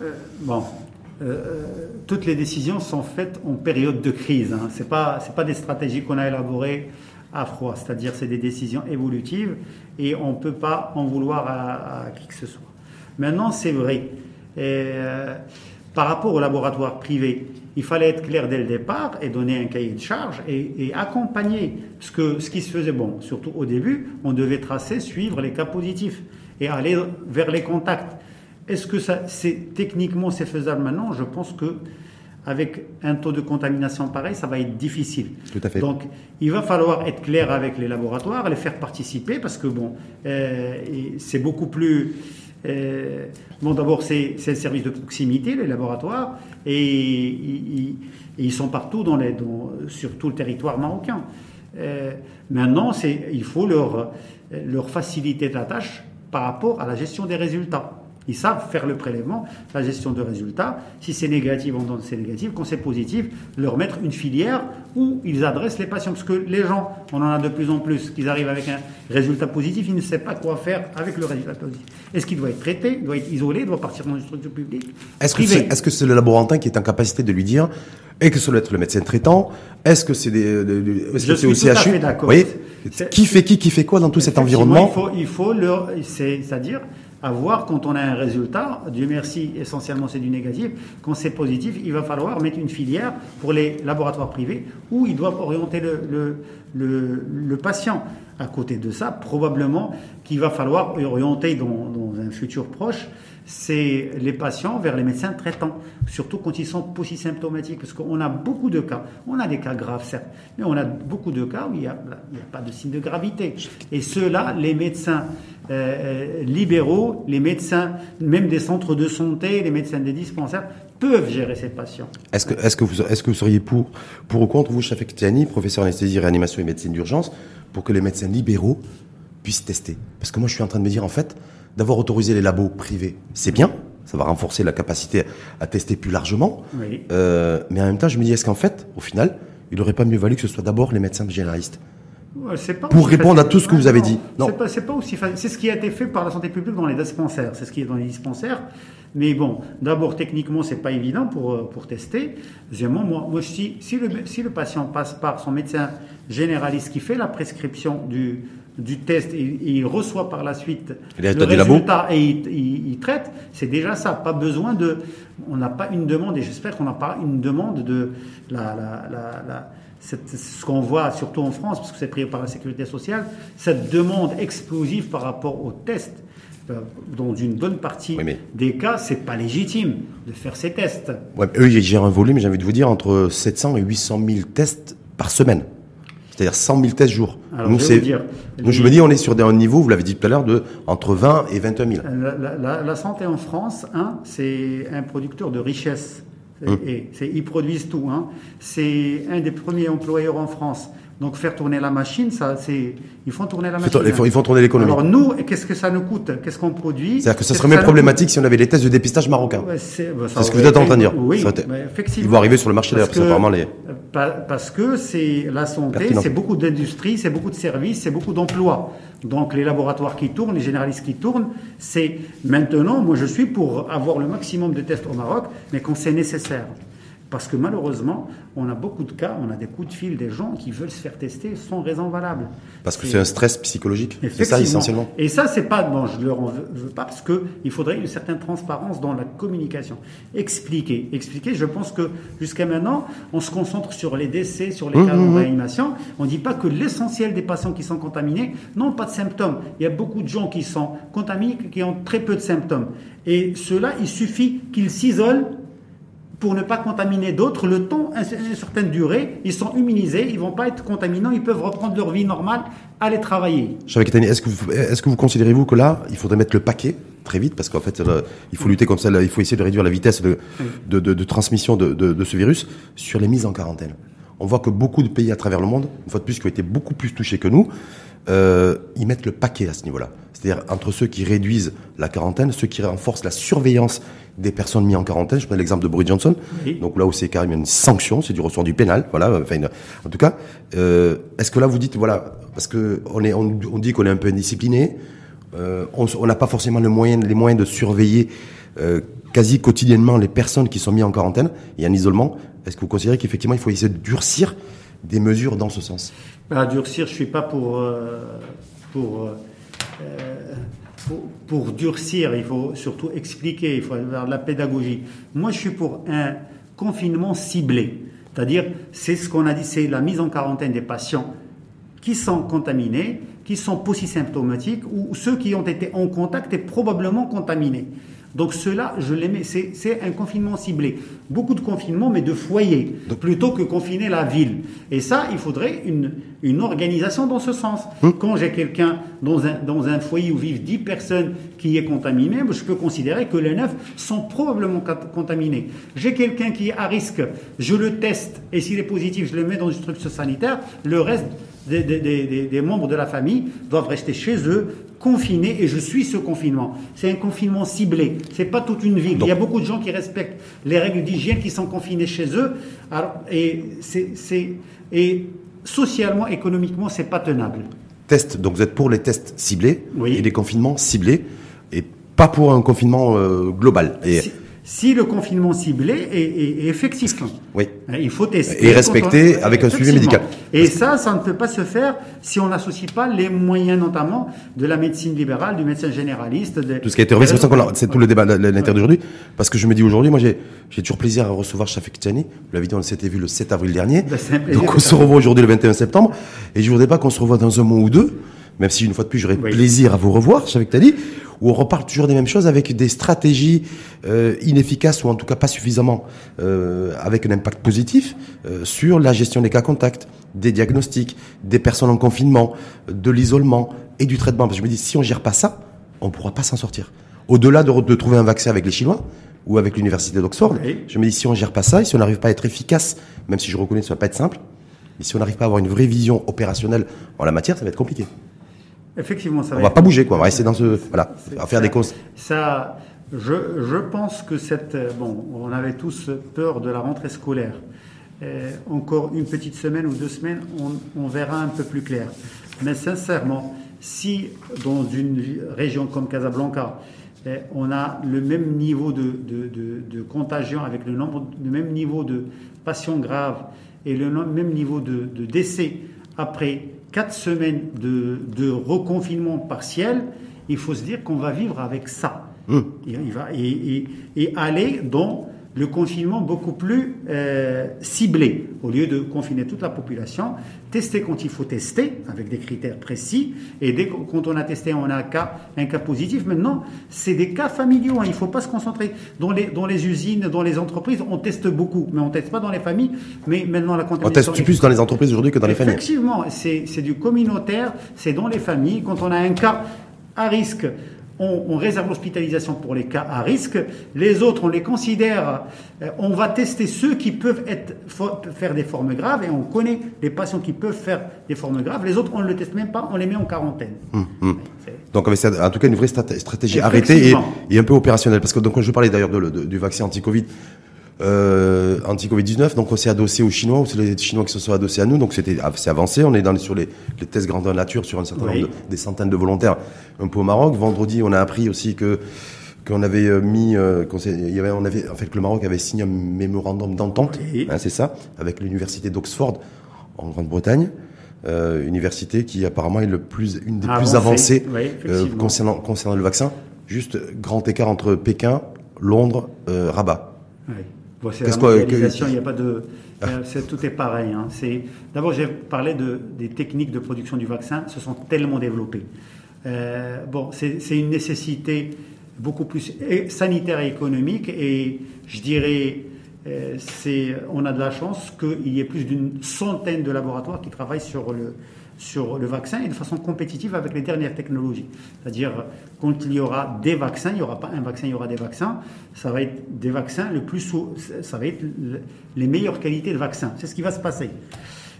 Euh, bon. Euh, toutes les décisions sont faites en période de crise. Hein. C'est pas, c'est pas des stratégies qu'on a élaborées à froid. C'est-à-dire, c'est des décisions évolutives et on ne peut pas en vouloir à, qui que ce soit. Maintenant, c'est vrai. Euh, par rapport au laboratoire privé, il fallait être clair dès le départ et donner un cahier de charge et, accompagner. Parce que ce qui se faisait, bon, surtout au début, on devait tracer, suivre les cas positifs et aller vers les contacts. Est-ce que ça, c'est techniquement c'est faisable maintenant? Je pense que avec un taux de contamination pareil, ça va être difficile. Tout à fait. Donc, il va falloir être clair avec les laboratoires, les faire participer, parce que bon, euh, c'est beaucoup plus euh, bon, d'abord, c'est le service de proximité, les laboratoires, et, ils sont partout dans les, sur tout le territoire marocain. Euh, maintenant, il faut leur, leur faciliter la tâche par rapport à la gestion des résultats. Ils savent faire le prélèvement, la gestion de résultats. Si c'est négatif, on donne c'est négatif. Quand c'est positif, leur mettre une filière où ils adressent les patients. Parce que les gens, on en a de plus en plus, qu'ils arrivent avec un résultat positif, ils ne savent pas quoi faire avec le résultat positif. Est-ce qu'il doit être traité, il doit être isolé, il doit partir dans une structure publique Est-ce que c'est est -ce c'est le laborantin qui est en capacité de lui dire et que ce doit être le médecin traitant Est-ce que c'est des, est-ce que c'est au CHU Oui. Qui fait qui, qui fait quoi dans tout cet environnement Il faut, il faut leur, c'est-à-dire à voir quand on a un résultat. Dieu merci, essentiellement c'est du négatif. Quand c'est positif, il va falloir mettre une filière pour les laboratoires privés où ils doivent orienter le, le, le, patient. À côté de ça, probablement qu'il va falloir orienter dans, un futur proche c'est les patients vers les médecins traitants, surtout quand ils sont symptomatiques, parce qu'on a beaucoup de cas. On a des cas graves, certes, mais on a beaucoup de cas où il n'y a, pas de signe de gravité. Et ceux-là, les médecins euh, euh, libéraux, les médecins même des centres de santé, les médecins des dispensaires, peuvent gérer ces patients. Est-ce que, est-ce que, vous, est-ce que vous seriez pour, pour ou contre, vous, Chafek Tiani, professeur anesthésie, réanimation et médecine d'urgence, pour que les médecins libéraux puissent tester Parce que moi, je suis en train de me dire, en fait, d'avoir autorisé les labos privés, c'est bien, ça va renforcer la capacité à tester plus largement. Euh, mais en même temps, je me dis, est-ce qu'en fait, au final, il n'aurait pas mieux valu que ce soit d'abord les médecins généralistes pour répondre à tout ce que vous avez dit. Non, c'est pas, aussi C'est ce qui a été fait par la santé publique dans les dispensaires. C'est ce qui est dans les dispensaires. Mais bon, d'abord, techniquement, c'est pas évident pour, euh, pour tester. Deuxièmement, moi, moi si, si, le, si le patient passe par son médecin généraliste qui fait la prescription du, du test et, il reçoit par la suite le résultat et il, traite, c'est déjà ça. Pas besoin de. On n'a pas une demande, et j'espère qu'on n'a pas une demande de la, la, la ce qu'on voit surtout en France, parce que c'est pris par la sécurité sociale, cette demande explosive par rapport aux tests. Dans une bonne partie des cas, c'est pas légitime de faire ces tests. Ouais, eux, ils gèrent un volume, j'ai envie de vous dire, entre 700 et 800 000 tests par semaine. C'est-à-dire 100 000 tests jour. nous, je, dire, nous je me dis, on est sur un niveau, vous l'avez dit tout à l'heure, de entre 20 et 21 000. La, santé en France, hein, c'est un producteur de richesse. Hum. Et, ils produisent tout. Hein. C'est un des premiers employeurs en France. Donc faire tourner la machine, ça, c'est, ils font tourner la machine. Ils font, tourner l'économie. Alors nous, qu'est-ce que ça nous coûte? Qu'est-ce qu'on produit? C'est-à-dire que ça serait même problématique si on avait les tests de dépistage marocains. c'est bah, ce que vous êtes en train de dire. Oui, effectivement. Ils vont arriver sur le marché d'ailleurs, parce que les. Parce que c'est la santé, c'est beaucoup d'industrie, c'est beaucoup de services, c'est beaucoup d'emplois. Donc les laboratoires qui tournent, les généralistes qui tournent, c'est maintenant, moi je suis pour avoir le maximum de tests au Maroc, mais quand c'est nécessaire. Parce que malheureusement, on a beaucoup de cas, on a des coups de fil des gens qui veulent se faire tester sans raison valable. Parce que c'est un stress psychologique, c'est ça essentiellement. Et ça, c'est pas, bon, je ne leur veux pas, parce qu'il faudrait une certaine transparence dans la communication. Expliquer, expliquer, je pense que jusqu'à maintenant, on se concentre sur les décès, sur les mmh, cas de mmh, mmh. réanimation. On ne dit pas que l'essentiel des patients qui sont contaminés n'ont pas de symptômes. Il y a beaucoup de gens qui sont contaminés, qui ont très peu de symptômes. Et cela, il suffit qu'ils s'isolent pour ne pas contaminer d'autres, le temps, une certaine durée, ils sont immunisés, ils vont pas être contaminants, ils peuvent reprendre leur vie normale, aller travailler. est-ce que vous, est-ce que vous considérez-vous que là, il faudrait mettre le paquet très vite, parce qu'en fait, euh, il faut lutter contre ça, il faut essayer de réduire la vitesse de, de, transmission de, ce virus sur les mises en quarantaine. On voit que beaucoup de pays à travers le monde, une fois de plus, qui ont été beaucoup plus touchés que nous, euh, ils mettent le paquet à ce niveau-là. C'est-à-dire entre ceux qui réduisent la quarantaine, ceux qui renforcent la surveillance des personnes mises en quarantaine. Je prends l'exemple de Boris Johnson. Donc là où c'est carrément une sanction, c'est du ressort du pénal. Voilà. Enfin, en tout cas, euh, est-ce que là vous dites voilà parce que on est, on, dit qu'on est un peu indiscipliné. Euh, on n'a pas forcément le moyen, les moyens de surveiller euh, quasi quotidiennement les personnes qui sont mises en quarantaine et en isolement. Est-ce que vous considérez qu'effectivement il faut essayer de durcir des mesures dans ce sens? Bah, Durcir, je suis pas pour euh, pour pour, durcir, il faut surtout expliquer, il faut faire de la pédagogie. Moi, je suis pour un confinement ciblé. C'est-à-dire, c'est ce qu'on a dit, c'est la mise en quarantaine des patients qui sont contaminés, qui sont symptomatiques ou ceux qui ont été en contact et probablement contaminés. Donc cela, je l'aimais, c'est un confinement ciblé. Beaucoup de confinements, mais de foyers, plutôt que confiner la ville. Et ça, il faudrait une, une organisation dans ce sens. Hum. Quand j'ai quelqu'un dans un, dans un foyer où vivent 10 personnes qui est contaminé, je peux considérer que les 9 sont probablement contaminés. J'ai quelqu'un qui est à risque, je le teste, et s'il est positif, je le mets dans une structure sanitaire, le reste des, des, des, des, membres de la famille doivent rester chez eux, confinés, et je suis ce confinement. C'est un confinement ciblé. C'est pas toute une ville. Il y a beaucoup de gens qui respectent les règles d'hygiène, qui sont confinés chez eux. Alors, et, c'est, et socialement, économiquement, c'est pas tenable. Test. Donc vous êtes pour les tests ciblés et les confinements ciblés, et pas pour un confinement euh, global. Et si le confinement ciblé est, effectif. Oui. Il faut tester. Et respecter avec un suivi médical. Et ça, ça ne peut pas se faire si on n'associe pas les moyens, notamment de la médecine libérale, du médecin généraliste. tout ce qui a été remis, c'est tout le débat de l'intérieur d'aujourd'hui. Parce que je me dis aujourd'hui, moi j'ai toujours plaisir à recevoir Shafik Tchani. Vous l'avez dit, on s'était vu le 7 avril dernier. Ben, Donc on se revoit aujourd'hui le 21 septembre. Et je voudrais pas qu'on se revoie dans un mois ou deux même si une fois de plus j'aurais plaisir à vous revoir, Shafik Tani, où on reparle toujours des mêmes choses avec des stratégies euh, inefficaces ou en tout cas pas suffisamment euh, avec un impact positif euh, sur la gestion des cas contacts, des diagnostics, des personnes en confinement, de l'isolement et du traitement. Parce que je me dis, si on gère pas ça, on pourra pas s'en sortir. Au-delà de, de, trouver un vaccin avec les Chinois ou avec l'université d'Oxford, je me dis, si on gère pas ça et si on n'arrive pas à être efficace, même si je reconnais que ça va pas être simple, mais si on n'arrive pas à avoir une vraie vision opérationnelle en la matière, ça va être compliqué. Effectivement, ça va. On va pas bouger, quoi. On va rester dans ce, voilà, à faire des causes. Ça, je, je pense que cette, bon, on avait tous peur de la rentrée scolaire. encore une petite semaine ou deux semaines, on, on, verra un peu plus clair. Mais sincèrement, si dans une région comme Casablanca, eh, on a le même niveau de, de, de, de, contagion avec le, nombre, le même niveau de patients graves et le même niveau de, décès après quatre semaines de, reconfinement partiel, il faut se dire qu'on va vivre avec ça. Mmh. Il, va, et, aller dans le confinement beaucoup plus euh, ciblé. Au lieu de confiner toute la population, tester quand il faut tester, avec des critères précis. Et dès que, quand on a testé, on a un cas, un cas positif. Maintenant, c'est des cas familiaux. Hein, il ne faut pas se concentrer. Dans les, dans les usines, dans les entreprises, on teste beaucoup. Mais on ne teste pas dans les familles. Mais maintenant, la contamination... On teste plus dans les entreprises aujourd'hui que dans les familles. Effectivement, c'est du communautaire, c'est dans les familles. Quand on a un cas à risque on, réserve l'hospitalisation pour les cas à risque. Les autres, on les considère, euh, on va tester ceux qui peuvent être, faire des formes graves et on connaît les patients qui peuvent faire des formes graves. Les autres, on ne le teste même pas, on les met en quarantaine. Hum, hum. Donc, en tout cas, une vraie stratégie arrêtée et, un peu opérationnelle. Parce que donc, je parlais d'ailleurs du vaccin anti-Covid euh, anti-Covid-19. Donc on s'est adossé aux Chinois, ou c'est les Chinois qui se sont adossés à nous. Donc c'était assez avancé. On est dans, sur les, les tests grandeur nature sur un certain nombre de, des centaines de volontaires un peu au Maroc. Vendredi, on a appris aussi que qu'on avait euh, mis, euh, il y avait, on avait, en fait, que le Maroc avait signé un mémorandum d'entente, hein, c'est ça, avec l'université d'Oxford en Grande-Bretagne. Euh, université qui apparemment est le plus, une des plus avancées euh, concernant, concernant le vaccin. Juste grand écart entre Pékin, Londres, euh, Rabat. Oui c'est la mondialisation, il n'y a pas de... Ah. tout est pareil. Hein. D'abord, j'ai parlé de, des techniques de production du vaccin, se sont tellement développées. Euh, bon, c'est une nécessité beaucoup plus sanitaire et économique, et je dirais, euh, on a de la chance qu'il y ait plus d'une centaine de laboratoires qui travaillent sur le, sur le vaccin et de façon compétitive avec les dernières technologies. C'est-à-dire, quand il y aura des vaccins, il n'y aura pas un vaccin, il y aura des vaccins, ça va être des vaccins, le plus, ça va être les meilleures qualités de vaccins. C'est ce qui va se passer.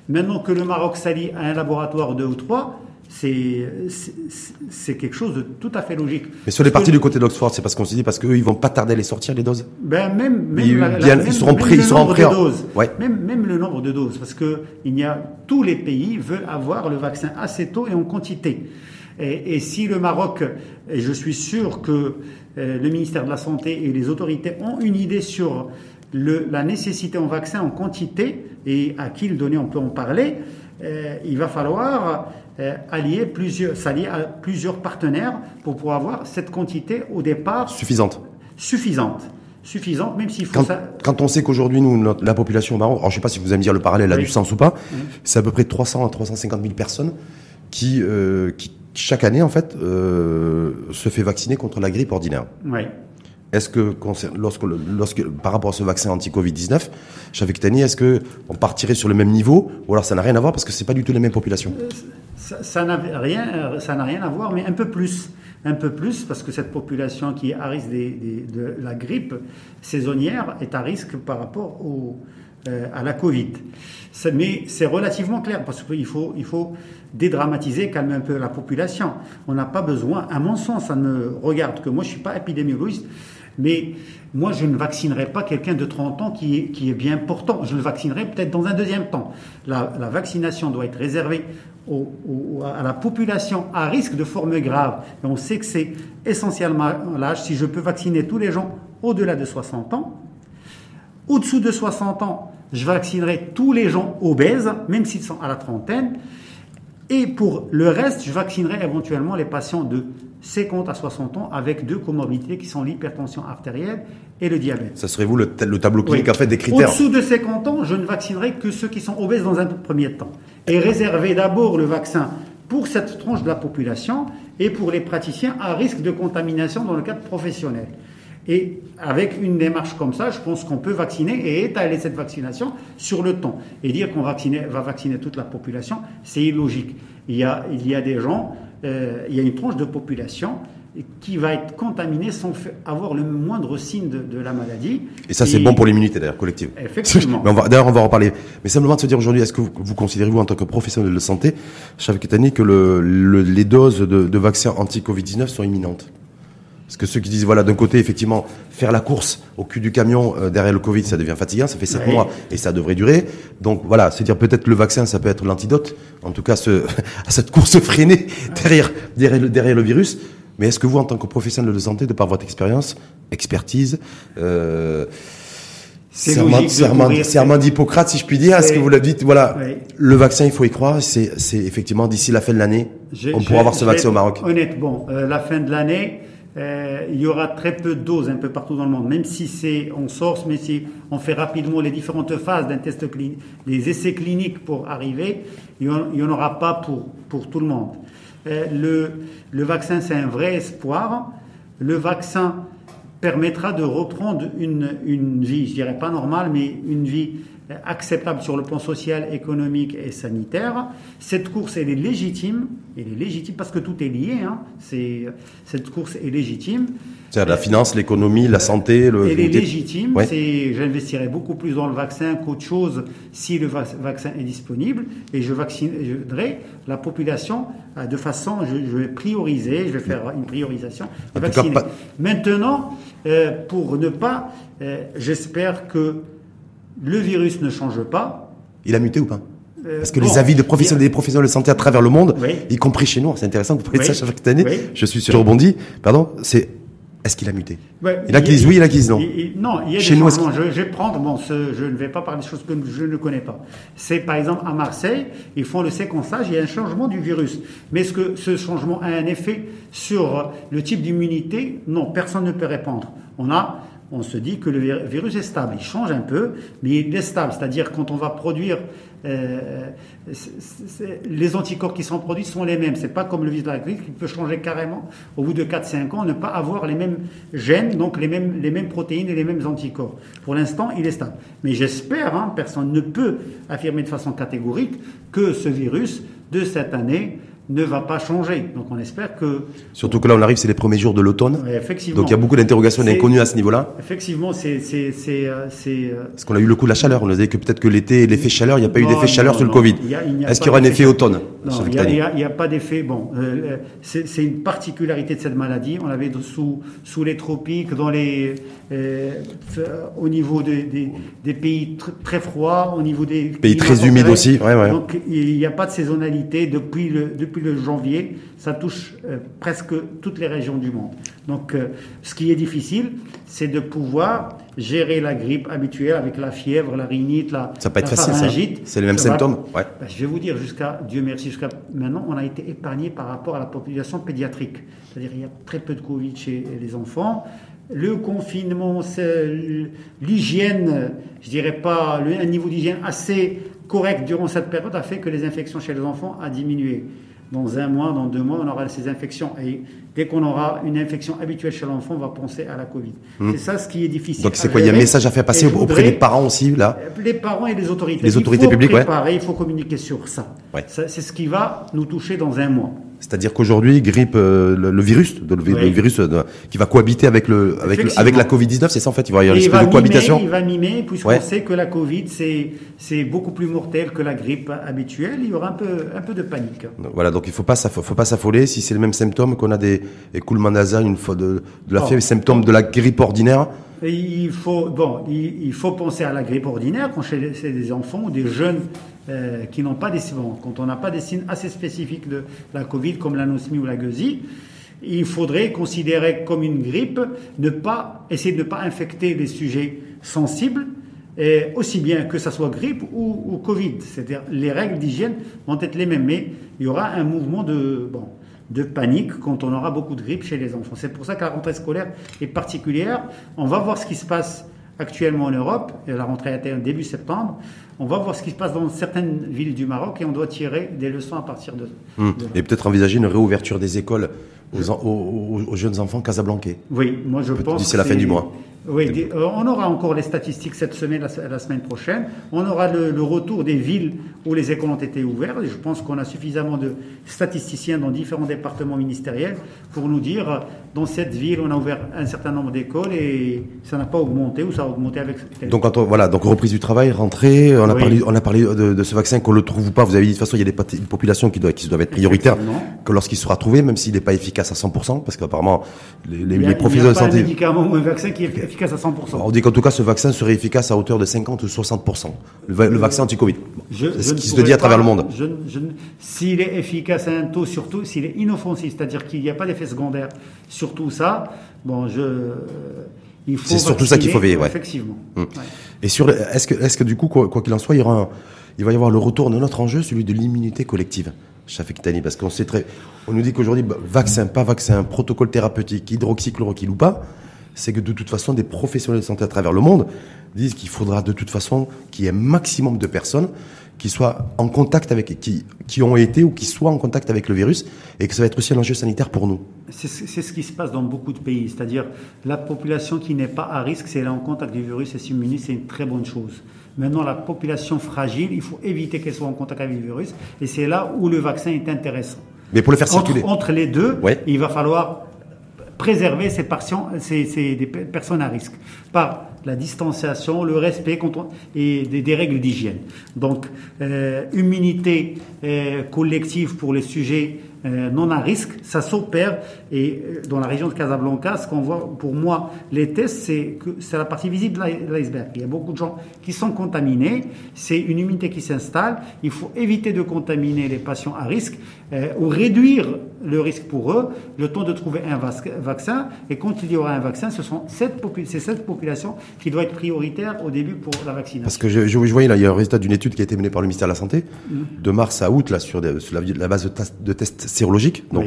Maintenant que le Maroc s'allie à un laboratoire deux ou trois, c'est quelque chose de tout à fait logique. Mais sur les parties du côté d'Oxford, c'est parce qu'on s'est dit parce qu'eux, ils vont pas tarder à les sortir les doses. Ben même, même ils, seront prêts, ils seront. Doses, même, même le nombre de doses, parce que il y a tous les pays veulent avoir le vaccin assez tôt et en quantité. Et, si le Maroc, et je suis sûr que euh, le ministère de la Santé et les autorités ont une idée sur le, la nécessité en vaccin en quantité et à qui le donner, on peut en parler. Euh, il va falloir allier plusieurs, s'allier à plusieurs partenaires pour pouvoir avoir cette quantité au départ suffisante. Suffisante. Suffisante, même s'il faut quand, ça... quand on sait qu'aujourd'hui, nous, la population alors je ne sais pas si vous allez me dire le parallèle a du sens ou pas, c'est à peu près 300 à 350 000 personnes qui, euh, qui chaque année, en fait, euh, se fait vacciner contre la grippe ordinaire. Oui. Est-ce que, lorsque, lorsque, par rapport à ce vaccin anti-Covid-19, Chavik Tani, est-ce que on partirait sur le même niveau ou alors ça n'a rien à voir parce que c'est pas du tout les mêmes populations? Ça n'a rien, n'a rien à voir, mais un peu plus, un peu plus parce que cette population qui est à risque de la grippe saisonnière est à risque par rapport euh, à la Covid. Mais c'est relativement clair parce qu'il faut, il faut dédramatiser, calmer un peu la population. On n'a pas besoin, à mon sens, ça ne regarde que moi, je ne suis pas épidémiologiste, mais moi, je ne vaccinerai pas quelqu'un de 30 ans qui est, bien portant. Je le vaccinerai peut-être dans un deuxième temps. La, vaccination doit être réservée à la population à risque de formes graves. On sait que c'est essentiellement l'âge. Si je peux vacciner tous les gens au-delà de 60 ans, au-dessous de 60 ans, je vaccinerai tous les gens obèses, même s'ils sont à la trentaine. Et pour le reste, je vaccinerai éventuellement les patients de 50 à 60 ans avec deux comorbidités qui sont l'hypertension artérielle et le diabète. Ça serait vous le, tableau clinique en fait des critères Au-dessous de 50 ans, je ne vaccinerai que ceux qui sont obèses dans un premier temps. Et réserver d'abord le vaccin pour cette tranche de la population et pour les praticiens à risque de contamination dans le cadre professionnel. Et avec une démarche comme ça, je pense qu'on peut vacciner et étaler cette vaccination sur le temps. Et dire qu'on va vacciner toute la population, c'est illogique. Il y a, il y a des gens, il y a une tranche de population qui va être contaminée sans avoir le moindre signe de, la maladie. Et ça, c'est bon pour l'immunité, d'ailleurs, collective. Effectivement. D'ailleurs, on va en reparler. Mais simplement de se dire aujourd'hui, est-ce que vous, considérez, vous, en tant que professionnel de santé, Chavé Ketani, que le, les doses de, de vaccins anti-Covid-19 sont imminentes? Parce que ceux qui disent, voilà, d'un côté, effectivement, faire la course au cul du camion euh, derrière le Covid, ça devient fatigant, ça fait sept mois et ça devrait durer. Donc voilà, c'est dire peut-être le vaccin, ça peut être l'antidote, en tout cas ce, à cette course freinée derrière, derrière, le, derrière le virus. Mais est-ce que vous, en tant que professionnel de santé, de par votre expérience, expertise, euh, serment d'Hippocrate, si je puis dire. Est-ce que vous l'avez dit Voilà, le vaccin, il faut y croire. C'est, c'est effectivement d'ici la fin de l'année, on pourra avoir ce vaccin au Maroc. Honnêtement, euh, la fin de l'année, euh, il y aura très peu de doses un peu partout dans le monde, même si c'est on source, mais si on fait rapidement les différentes phases d'un test clinique, des essais cliniques pour arriver, il n'y en, aura pas pour, pour tout le monde. Euh, le, le vaccin, c'est un vrai espoir. Le vaccin permettra de reprendre une, une vie, je dirais pas normale, mais une vie acceptable sur le plan social, économique et sanitaire. Cette course, elle est légitime. Elle est légitime parce que tout est lié. Hein. C'est, cette course est légitime. C'est-à-dire la finance, l'économie, la santé. Le... Elle est légitime. C'est, j'investirais beaucoup plus dans le vaccin qu'autre chose si le vaccin est disponible. Et je vaccinerai la population euh, de façon, je, vais prioriser, je vais faire une priorisation. Vacciner. Maintenant, euh, pour ne pas, euh, j'espère que le virus ne change pas. Il a muté ou pas euh, Parce que les avis de professionnels, des professionnels de santé à travers le monde, y compris chez nous, c'est intéressant que vous parliez de ça chaque année. Je suis sur rebondi. Pardon, c'est est-ce qu'il a muté Il y en a qui disent oui, il y en a qui disent non. non, il y a Chez des nous, changements. Je, je, vais prendre, bon, je ne vais pas parler de choses que je ne connais pas. C'est par exemple à Marseille, ils font le séquençage, il y a un changement du virus. Mais est-ce que ce changement a un effet sur le type d'immunité? Non, personne ne peut répondre. On a on se dit que le virus est stable. Il change un peu, mais il est stable. C'est-à-dire quand on va produire, euh, les anticorps qui sont produits sont les mêmes. C'est pas comme le virus de la grippe qui peut changer carrément au bout de 4-5 ans, ne pas avoir les mêmes gènes, donc les mêmes, protéines et les mêmes anticorps. Pour l'instant, il est stable. Mais j'espère, hein, personne ne peut affirmer de façon catégorique que ce virus de cette année ne va pas changer. Donc on espère que... Surtout que là on arrive, c'est les premiers jours de l'automne. effectivement. Donc il y a beaucoup d'interrogations inconnues à ce niveau-là. Effectivement, c'est... c'est, c'est, euh, euh, Parce qu'on a eu le coup de la chaleur. On a dit que peut-être que l'été, l'effet chaleur, il n'y a pas eu d'effet chaleur sur le Covid. Est-ce qu'il y aura un effet automne Non, il n'y a, pas d'effet... Bon, euh, c'est, une particularité de cette maladie. On l'avait sous, sous les tropiques, dans les, au niveau des, des pays très froids, au niveau des... Pays, très humides aussi. Ouais, ouais. Donc il n'y a pas de saisonnalité depuis le... Depuis le janvier, ça touche euh, presque toutes les régions du monde. Donc, euh, ce qui est difficile, c'est de pouvoir gérer la grippe habituelle avec la fièvre, la rhinite, la, ça peut être facile, C'est les mêmes symptômes. Ouais. Ben, je vais vous dire, jusqu'à Dieu merci, jusqu'à maintenant, on a été épargné par rapport à la population pédiatrique. C'est-à-dire, il y a très peu de Covid chez les enfants le confinement, l'hygiène, je dirais pas, un niveau d'hygiène assez correct durant cette période a fait que les infections chez les enfants a diminué dans un mois, dans deux mois, on aura ces infections. Et dès qu'on aura une infection habituelle chez l'enfant, on va penser à la Covid. Hmm. C'est ça ce qui est difficile. Donc c'est quoi Il y a un message à faire passer auprès des parents aussi, là Les parents et les autorités. Les autorités publiques, ouais. Il faut communiquer sur ça. Ouais. ça c'est ce qui va nous toucher dans un mois. C'est-à-dire qu'aujourd'hui, grippe, euh, le, virus, le, virus euh, qui va cohabiter avec le, avec, avec la Covid-19, c'est ça en fait. Il va y avoir une espèce de cohabitation. il va mimer, puisqu'on sait que la Covid, c'est, c'est beaucoup plus mortel que la grippe habituelle. Il y aura un peu, un peu de panique. Voilà, donc il faut pas, faut pas s'affoler. Si c'est le même symptôme qu'on a des écoulements nasales, une fois de, de la fièvre, symptômes de la grippe ordinaire. Il faut, bon, il, faut penser à la grippe ordinaire quand c'est des enfants ou des jeunes euh, qui n'ont pas des. Quand on n'a pas des signes assez spécifiques de la Covid, comme l'anosmie ou la gueusie, il faudrait considérer comme une grippe, ne pas essayer de ne pas infecter les sujets sensibles, et aussi bien que ça soit grippe ou, Covid. C'est-à-dire les règles d'hygiène vont être les mêmes, mais il y aura un mouvement de bon de panique quand on aura beaucoup de grippe chez les enfants. C'est pour ça que la rentrée scolaire est particulière. On va voir ce qui se passe actuellement en Europe, et la rentrée a été début septembre. On va voir ce qui se passe dans certaines villes du Maroc et on doit tirer des leçons à partir de. Hum. Et peut-être envisager une réouverture des écoles aux, aux, jeunes enfants casablancais. Oui, moi je pense. D'ici la fin du mois. Oui, euh, on aura encore les statistiques cette semaine, la, semaine prochaine. On aura le, retour des villes où les écoles ont été ouvertes. Et je pense qu'on a suffisamment de statisticiens dans différents départements ministériels pour nous dire dans cette ville, on a ouvert un certain nombre d'écoles et ça n'a pas augmenté ou ça a augmenté avec. Donc quand voilà, donc reprise du travail, rentrée. On a parlé, on a parlé de, ce vaccin qu'on le trouve ou pas. Vous avez dit de toute façon, il y a des populations qui doivent, qui doivent être prioritaires. Que lorsqu'il sera trouvé, même s'il n'est pas efficace à 100%, parce qu'apparemment les, les, les professeurs de santé. Il n'y a pas un médicament ou un vaccin qui est efficace à 100%. On dit qu'en tout cas, ce vaccin serait efficace à hauteur de 50 ou 60%. Le, vaccin anti-Covid. C'est ce qui se dit à travers le monde. s'il est efficace à un taux, surtout s'il est inoffensif, c'est-à-dire qu'il n'y a pas d'effet secondaire sur tout ça, bon, je. C'est surtout ça qu'il faut veiller, ouais. Effectivement. Hum. Et sur, est-ce que, est-ce que du coup, quoi qu'il en soit, il, y aura il va y avoir le retour de notre enjeu, celui de l'immunité collective Shafik Parce qu'on sait très, on nous dit qu'aujourd'hui, bah, vaccin, pas vaccin, protocole thérapeutique, hydroxychloroquine ou pas, c'est que de toute façon, des professionnels de santé à travers le monde disent qu'il faudra de toute façon qu'il y ait un maximum de personnes qui soient en contact avec, qui, qui ont été ou qui soient en contact avec le virus, et que ça va être aussi un enjeu sanitaire pour nous. C'est ce qui se passe dans beaucoup de pays, c'est-à-dire la population qui n'est pas à risque, c'est elle en contact du virus et s'immunise, c'est une très bonne chose. Maintenant, la population fragile, il faut éviter qu'elle soit en contact avec le virus, et c'est là où le vaccin est intéressant. Mais pour le faire circuler. Entre, les deux, il va falloir préserver ces, patients, ces, ces personnes à risque par la distanciation, le respect et des, règles d'hygiène. Donc, euh, immunité euh, collective pour les sujets non à risque, ça s'opère. Et euh, dans la région de Casablanca, ce qu'on voit, pour moi, les tests, c'est que c'est la partie visible de l'iceberg. Il y a beaucoup de gens qui sont contaminés. C'est une immunité qui s'installe. Il faut éviter de contaminer les patients à risque euh, ou réduire le risque pour eux, le temps de trouver un vaccin. Et quand il y aura un vaccin, ce sont cette c'est cette population qui doit être prioritaire au début pour la vaccination. Parce que je, je, voyais là, il y a un résultat d'une étude qui a été menée par le ministère de la Santé mmh. de mars à août là sur, la, la, base de, de tests sérologique, donc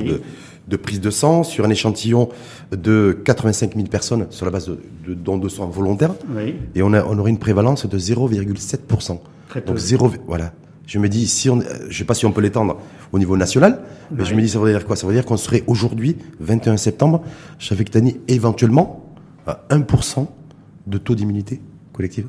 de, prise de sang sur un échantillon de 85 000 personnes sur la base de, de dons de sang volontaires. Et on, a, on aurait une prévalence de 0,7%. Donc zéro, voilà. Je me dis, si on, je sais pas si on peut l'étendre au niveau national, mais je me dis, ça veut dire quoi? Ça veut dire qu'on serait aujourd'hui, 21 septembre, Tani, éventuellement à 1% de taux d'immunité collective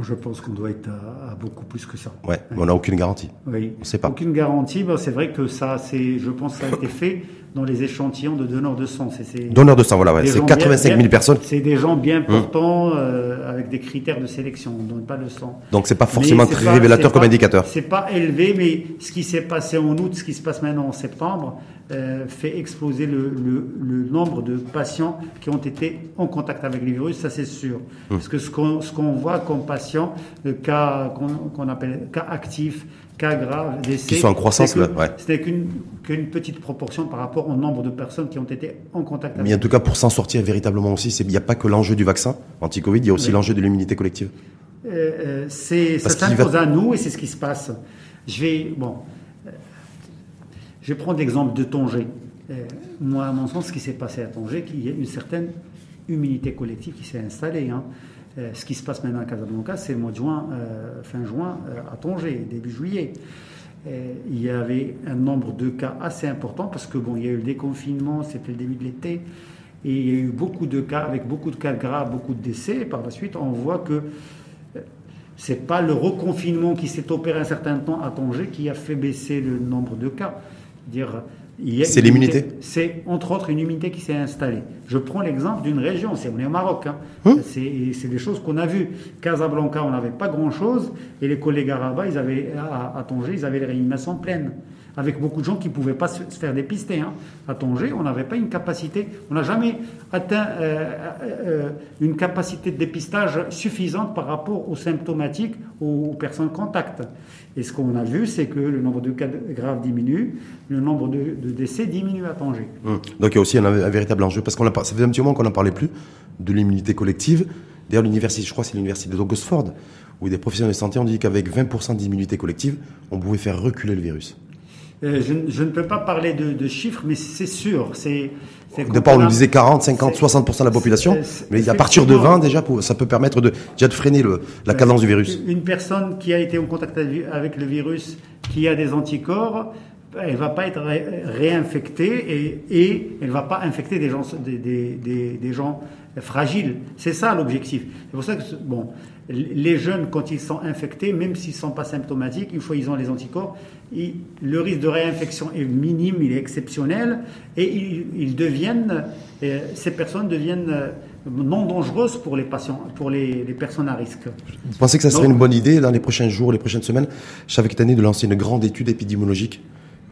je pense qu'on doit être à, beaucoup plus que ça. Ouais, on n'a aucune garantie. Oui. On sait pas. Aucune garantie. Ben, c'est vrai que ça, c'est, je pense, que ça a été fait dans les échantillons de donneurs de sang. C'est, donneurs de sang, voilà, ouais. c'est 85 000 personnes. C'est des gens bien hum. portants euh, avec des critères de sélection. On ne donne pas le sang. Donc c'est pas forcément très révélateur comme indicateur. C'est pas élevé, mais ce qui s'est passé en août, ce qui se passe maintenant en septembre, euh, fait exploser le, le, nombre de patients qui ont été en contact avec le virus, ça c'est sûr. Hum. Parce que ce qu'on ce qu'on voit comme patients, cas qu'on appelle cas actifs, cas graves, décès, qui sont en croissance, ouais. c'était qu'une qu'une petite proportion par rapport au nombre de personnes qui ont été en contact. avec Mais en tout cas, pour s'en sortir véritablement aussi, il n'y a pas que l'enjeu du vaccin anti-Covid, il y a aussi l'enjeu de l'immunité collective. Euh, euh c'est ça s'impose à nous et c'est ce qui se passe. Je vais bon. Je vais prendre l'exemple de Tanger. Euh, moi, à mon sens, ce qui s'est passé à Tanger, qu'il y a une certaine immunité collective qui s'est installée. Hein. Euh, ce qui se passe maintenant à Casablanca, c'est mois juin, euh, fin juin, à Tanger, début juillet. il y avait un nombre de cas assez important parce que bon, il y a eu le déconfinement, c'était le début de l'été, et il y a eu beaucoup de cas avec beaucoup de cas graves, beaucoup de décès. par la suite, on voit que c'est pas le reconfinement qui s'est opéré un certain temps à Tanger qui a fait baisser le nombre de cas. C'est l'immunité C'est entre autres une immunité qui s'est installée. Je prends l'exemple d'une région, c'est on est au Maroc. Hein. Hum. C'est des choses qu'on a vues. Casablanca, on n'avait pas grand-chose, et les collègues arabes, ils avaient, à, à Tanger, ils avaient les réanimations pleines avec beaucoup de gens qui ne pouvaient pas se faire dépister. Hein. À Tanger, on n'avait pas une capacité, on n'a jamais atteint euh, euh, une capacité de dépistage suffisante par rapport aux symptomatiques, aux, personnes contact. Et ce qu'on a vu, c'est que le nombre de cas graves diminue, le nombre de, décès diminue à Tanger. Hum. Donc il y a aussi un, véritable enjeu, parce qu'on a, ça fait un petit moment qu'on n'en parlait plus, de l'immunité collective. D'ailleurs, l'université, je crois c'est l'université d'Oxford, où des professionnels de santé ont dit qu'avec 20% d'immunité collective, on pouvait faire reculer le virus. Euh, je, ne peux pas parler de, chiffres, mais c'est sûr. C'est, Au départ, on nous disait 40, 50, 60% de la population, mais à partir de 20, déjà, ça peut permettre de, déjà de freiner le, la cadence du virus. Une personne qui a été en contact avec le virus, qui a des anticorps, elle va pas être réinfectée et, et elle va pas infecter des gens, des, des, des gens fragiles. C'est ça l'objectif. C'est pour ça que, bon, les jeunes, quand ils sont infectés, même s'ils ne sont pas symptomatiques, une fois qu'ils ont les anticorps, le risque de réinfection est minime, il est exceptionnel, et ils, deviennent, euh, ces personnes deviennent euh, non dangereuses pour les patients, pour les, personnes à risque. Vous pensez que ça serait une bonne idée dans les prochains jours, les prochaines semaines, chaque année, de lancer une grande étude épidémiologique?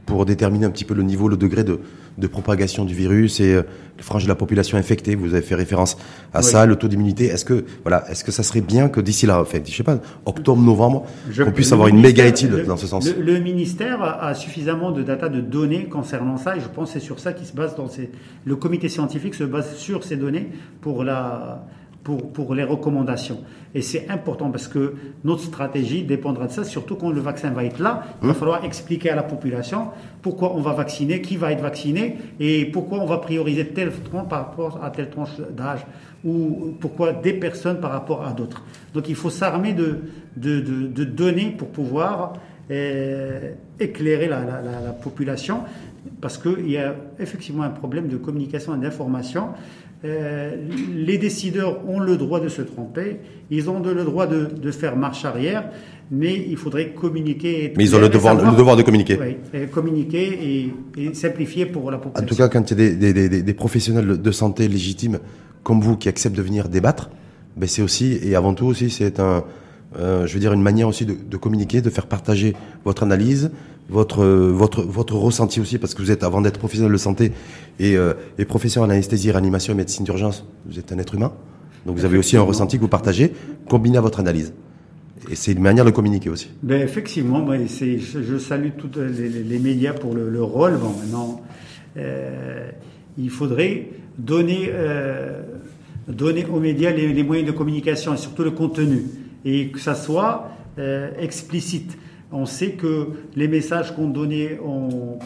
Pour déterminer un petit peu le niveau, le degré de, de propagation du virus et euh, les franges de la population infectée. Vous avez fait référence à ça, le taux d'immunité. Est-ce que voilà, est-ce que ça serait bien que d'ici là, enfin, je sais pas, octobre, novembre, qu'on puisse avoir une méga étude dans ce sens le, ministère a, suffisamment de data, de données concernant ça, et je pense que c'est sur ça qu'il se base dans ces. Le comité scientifique se base sur ces données pour la pour, pour les recommandations. Et c'est important parce que notre stratégie dépendra de ça, surtout quand le vaccin va être là. Il va mmh. falloir expliquer à la population pourquoi on va vacciner, qui va être vacciné et pourquoi on va prioriser telle tranche par rapport à telle tranche d'âge ou pourquoi des personnes par rapport à d'autres. Donc il faut s'armer de, de, de, données pour pouvoir euh, éclairer la, la, population parce qu'il y a effectivement un problème de communication et d'information. Euh, les décideurs ont le droit de se tromper, ils ont le droit de, de faire marche arrière, mais il faudrait communiquer. Mais ils ont le devoir, le devoir de communiquer. Oui, communiquer et, et, simplifier pour la population. En tout cas, quand il y a des, des, des, des professionnels de santé légitimes comme vous qui acceptent de venir débattre, ben c'est aussi et avant tout aussi c'est un, euh, je veux dire une manière aussi de, communiquer, de faire partager votre analyse, votre votre votre ressenti aussi parce que vous êtes avant d'être professionnel de santé et, euh, et professeur en anesthésie, réanimation et médecine d'urgence, vous êtes un être humain. Donc vous avez aussi un ressenti que vous partagez combiné à votre analyse. Et c'est une manière de communiquer aussi. Ben effectivement, ben c'est, je salue tous les, les, médias pour le, le rôle. Maintenant, euh, il faudrait donner, euh, donner aux médias les, moyens de communication et surtout le contenu, et que ça soit euh, explicite. On sait que les messages qu'on donnait en,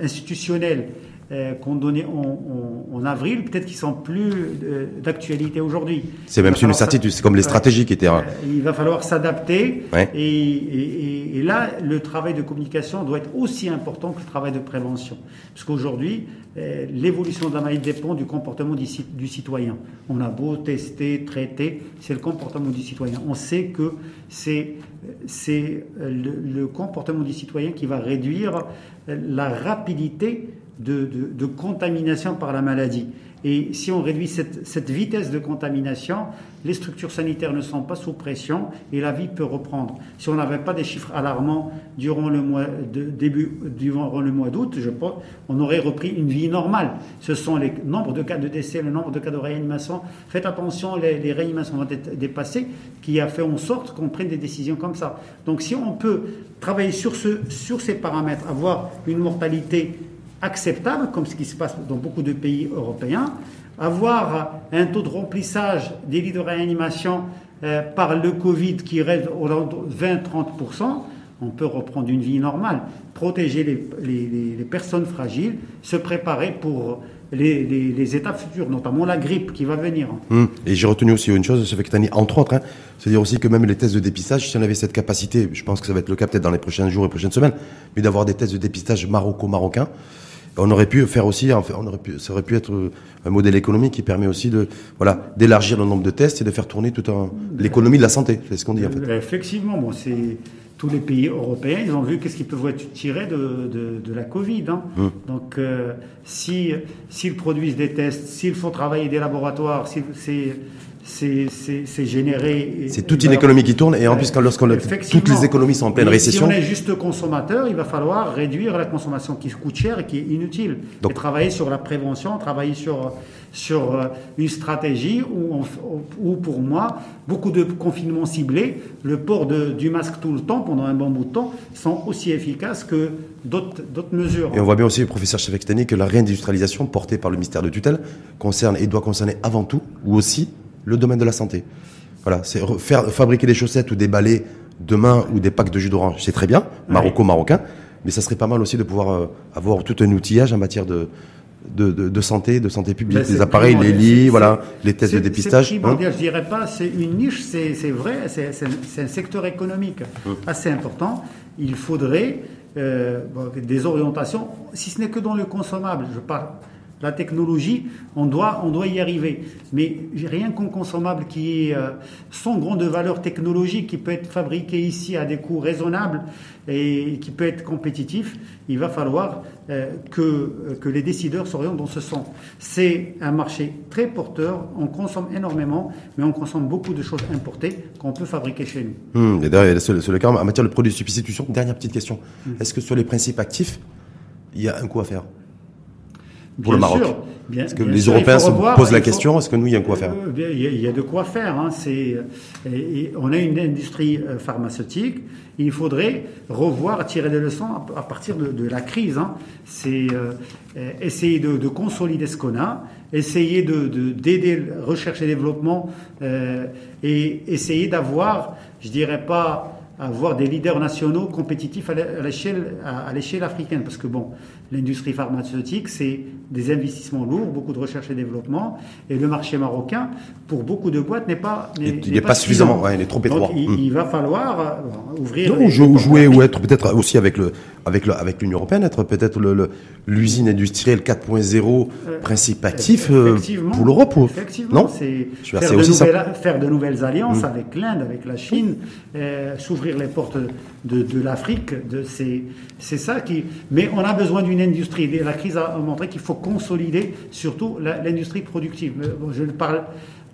institutionnels euh, qu'on donnait en, en, avril, peut-être qu'ils sont plus euh, d'actualité aujourd'hui. C'est même une certitude, c'est comme les stratégies qui étaient. Euh, il va falloir s'adapter. Et, et, et, là, le travail de communication doit être aussi important que le travail de prévention. Parce qu'aujourd'hui, l'évolution de la maladie dépend du comportement du, du, citoyen. On a beau tester, traiter, c'est le comportement du citoyen. On sait que c'est le, le comportement du citoyen qui va réduire la rapidité de, contamination par la maladie. Et si on réduit cette, vitesse de contamination, les structures sanitaires ne sont pas sous pression et la vie peut reprendre. Si on n'avait pas des chiffres alarmants durant le mois début, durant le mois d'août, je pense, on aurait repris une vie normale. Ce sont les nombres de cas de décès, le nombre de cas de réanimation. Faites attention, les, réanimations vont être dépassées, qui a fait en sorte qu'on prenne des décisions comme ça. Donc si on peut travailler sur, ce, sur ces paramètres, avoir une mortalité acceptable, comme ce qui se passe dans beaucoup de pays européens, avoir un taux de remplissage des lits de réanimation euh, par le Covid qui reste au 20-30%, on peut reprendre une vie normale, protéger les, les, personnes fragiles, se préparer pour les, les, étapes futures, notamment la grippe qui va venir. Hum. Et j'ai retenu aussi une chose, année, entre autres, hein, c'est-à-dire aussi que même les tests de dépistage, si on avait cette capacité, je pense que ça va être le cas peut-être dans les prochains jours et prochaines semaines, mais d'avoir des tests de dépistage maroco-marocains, on aurait pu faire aussi, on aurait pu, ça aurait pu être un modèle économique qui permet aussi de, voilà, d'élargir le nombre de tests et de faire tourner toute l'économie de la santé. C'est ce qu'on dit en fait. Effectivement, bon, c'est tous les pays européens, ils ont vu qu'est-ce qu'ils peuvent tirer de, de, la Covid. Hein. Hum. Donc, euh, si s'ils produisent des tests, s'il faut travailler des laboratoires, si c'est c'est généré. C'est toute une économie qui tourne, et en plus, lorsqu'on toutes les économies sont en pleine récession. Si on est juste consommateur, il va falloir réduire la consommation qui coûte cher et qui est inutile. Donc, et travailler sur la prévention, travailler sur, sur euh, une stratégie où, où, pour moi, beaucoup de confinements ciblés, le port de, du masque tout le temps, pendant un bon bout de temps, sont aussi efficaces que d'autres mesures. Et on voit bien aussi, professeur Chefextani, que la réindustrialisation portée par le ministère de tutelle concerne et doit concerner avant tout, ou aussi, le domaine de la santé. Voilà, c'est faire fabriquer des chaussettes ou des balais demain ou des packs de jus d'orange, c'est très bien, maroco-marocain, mais ça serait pas mal aussi de pouvoir euh, avoir tout un outillage en matière de, de, santé, de santé publique, les appareils, les lits, voilà, les tests de dépistage. Hein je dirais pas, c'est une niche, c'est vrai, c'est un secteur économique hum. assez important. Il faudrait euh, des orientations, si ce n'est que dans le consommable. Je parle la technologie, on doit, on doit y arriver. Mais rien qu'un consommable qui est euh, sans grande valeur technologique, qui peut être fabriqué ici à des coûts raisonnables et qui peut être compétitif, il va falloir euh, que, euh, que les décideurs s'orientent dans ce sens. C'est un marché très porteur, on consomme énormément, mais on consomme beaucoup de choses importées qu'on peut fabriquer chez nous. Hum, et d'ailleurs, c'est le cas en matière de produits de substitution. Dernière petite question. Hum. Est-ce que sur les principes actifs, il y a un coup à faire? Pour le Maroc sûr, bien- Est-ce que bien les sûr, Européens se revoir, posent la faut- question Est-ce que nous, il y a quoi faire? Euh, Il y, a- de quoi faire. hein. C'est, euh, on a une industrie euh, pharmaceutique. Il faudrait revoir, tirer des leçons à, partir de, de la crise. hein. C'est euh, essayer de, de consolider ce qu'on a, essayer de, de- d'aider recherche et développement euh, et essayer d'avoir, je dirais pas avoir des leaders nationaux compétitifs à l'é- à l'échelle à l'échelle africaine parce que bon l'industrie pharmaceutique c'est des investissements lourds beaucoup de recherche et développement et le marché marocain pour beaucoup de boîtes n'est pas n'est, Il n'est n'est pas suffisamment, ouais, il est trop étroit. il, Mm. il va falloir euh, ouvrir Non, les- jou- les jouer ou être peut-être aussi avec le avec le avec l'Union européenne, être peut-être le- le- l'usine industrielle 4.0 Euh, principe actif euh, Effectivement. pour l'Europe. ou- Effectivement, Non c'est faire faire de nouvelles alliances Mm. avec l'Inde, avec la Chine, euh, s'ouvrir les portes de, de l'Afrique. C'est ça qui. Mais on a besoin d'une industrie. La crise a montré qu'il faut consolider surtout l'industrie productive. Bon, je ne parle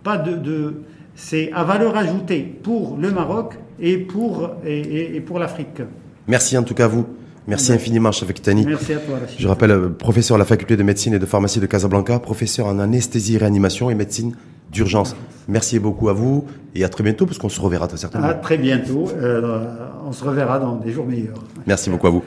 pas de. de- c'est à valeur ajoutée pour le Maroc et pour, et, et- et pour l'Afrique. Merci en tout cas à vous. Merci infiniment, chef Kitani. Merci à toi, Rachid. Je rappelle, euh, professeur à la faculté de médecine et de pharmacie de Casablanca, professeur en anesthésie, réanimation et médecine d'urgence. Merci beaucoup à vous et à très bientôt parce qu'on se reverra très certainement. À très bientôt. Euh, on se reverra dans des jours meilleurs. Merci beaucoup à vous.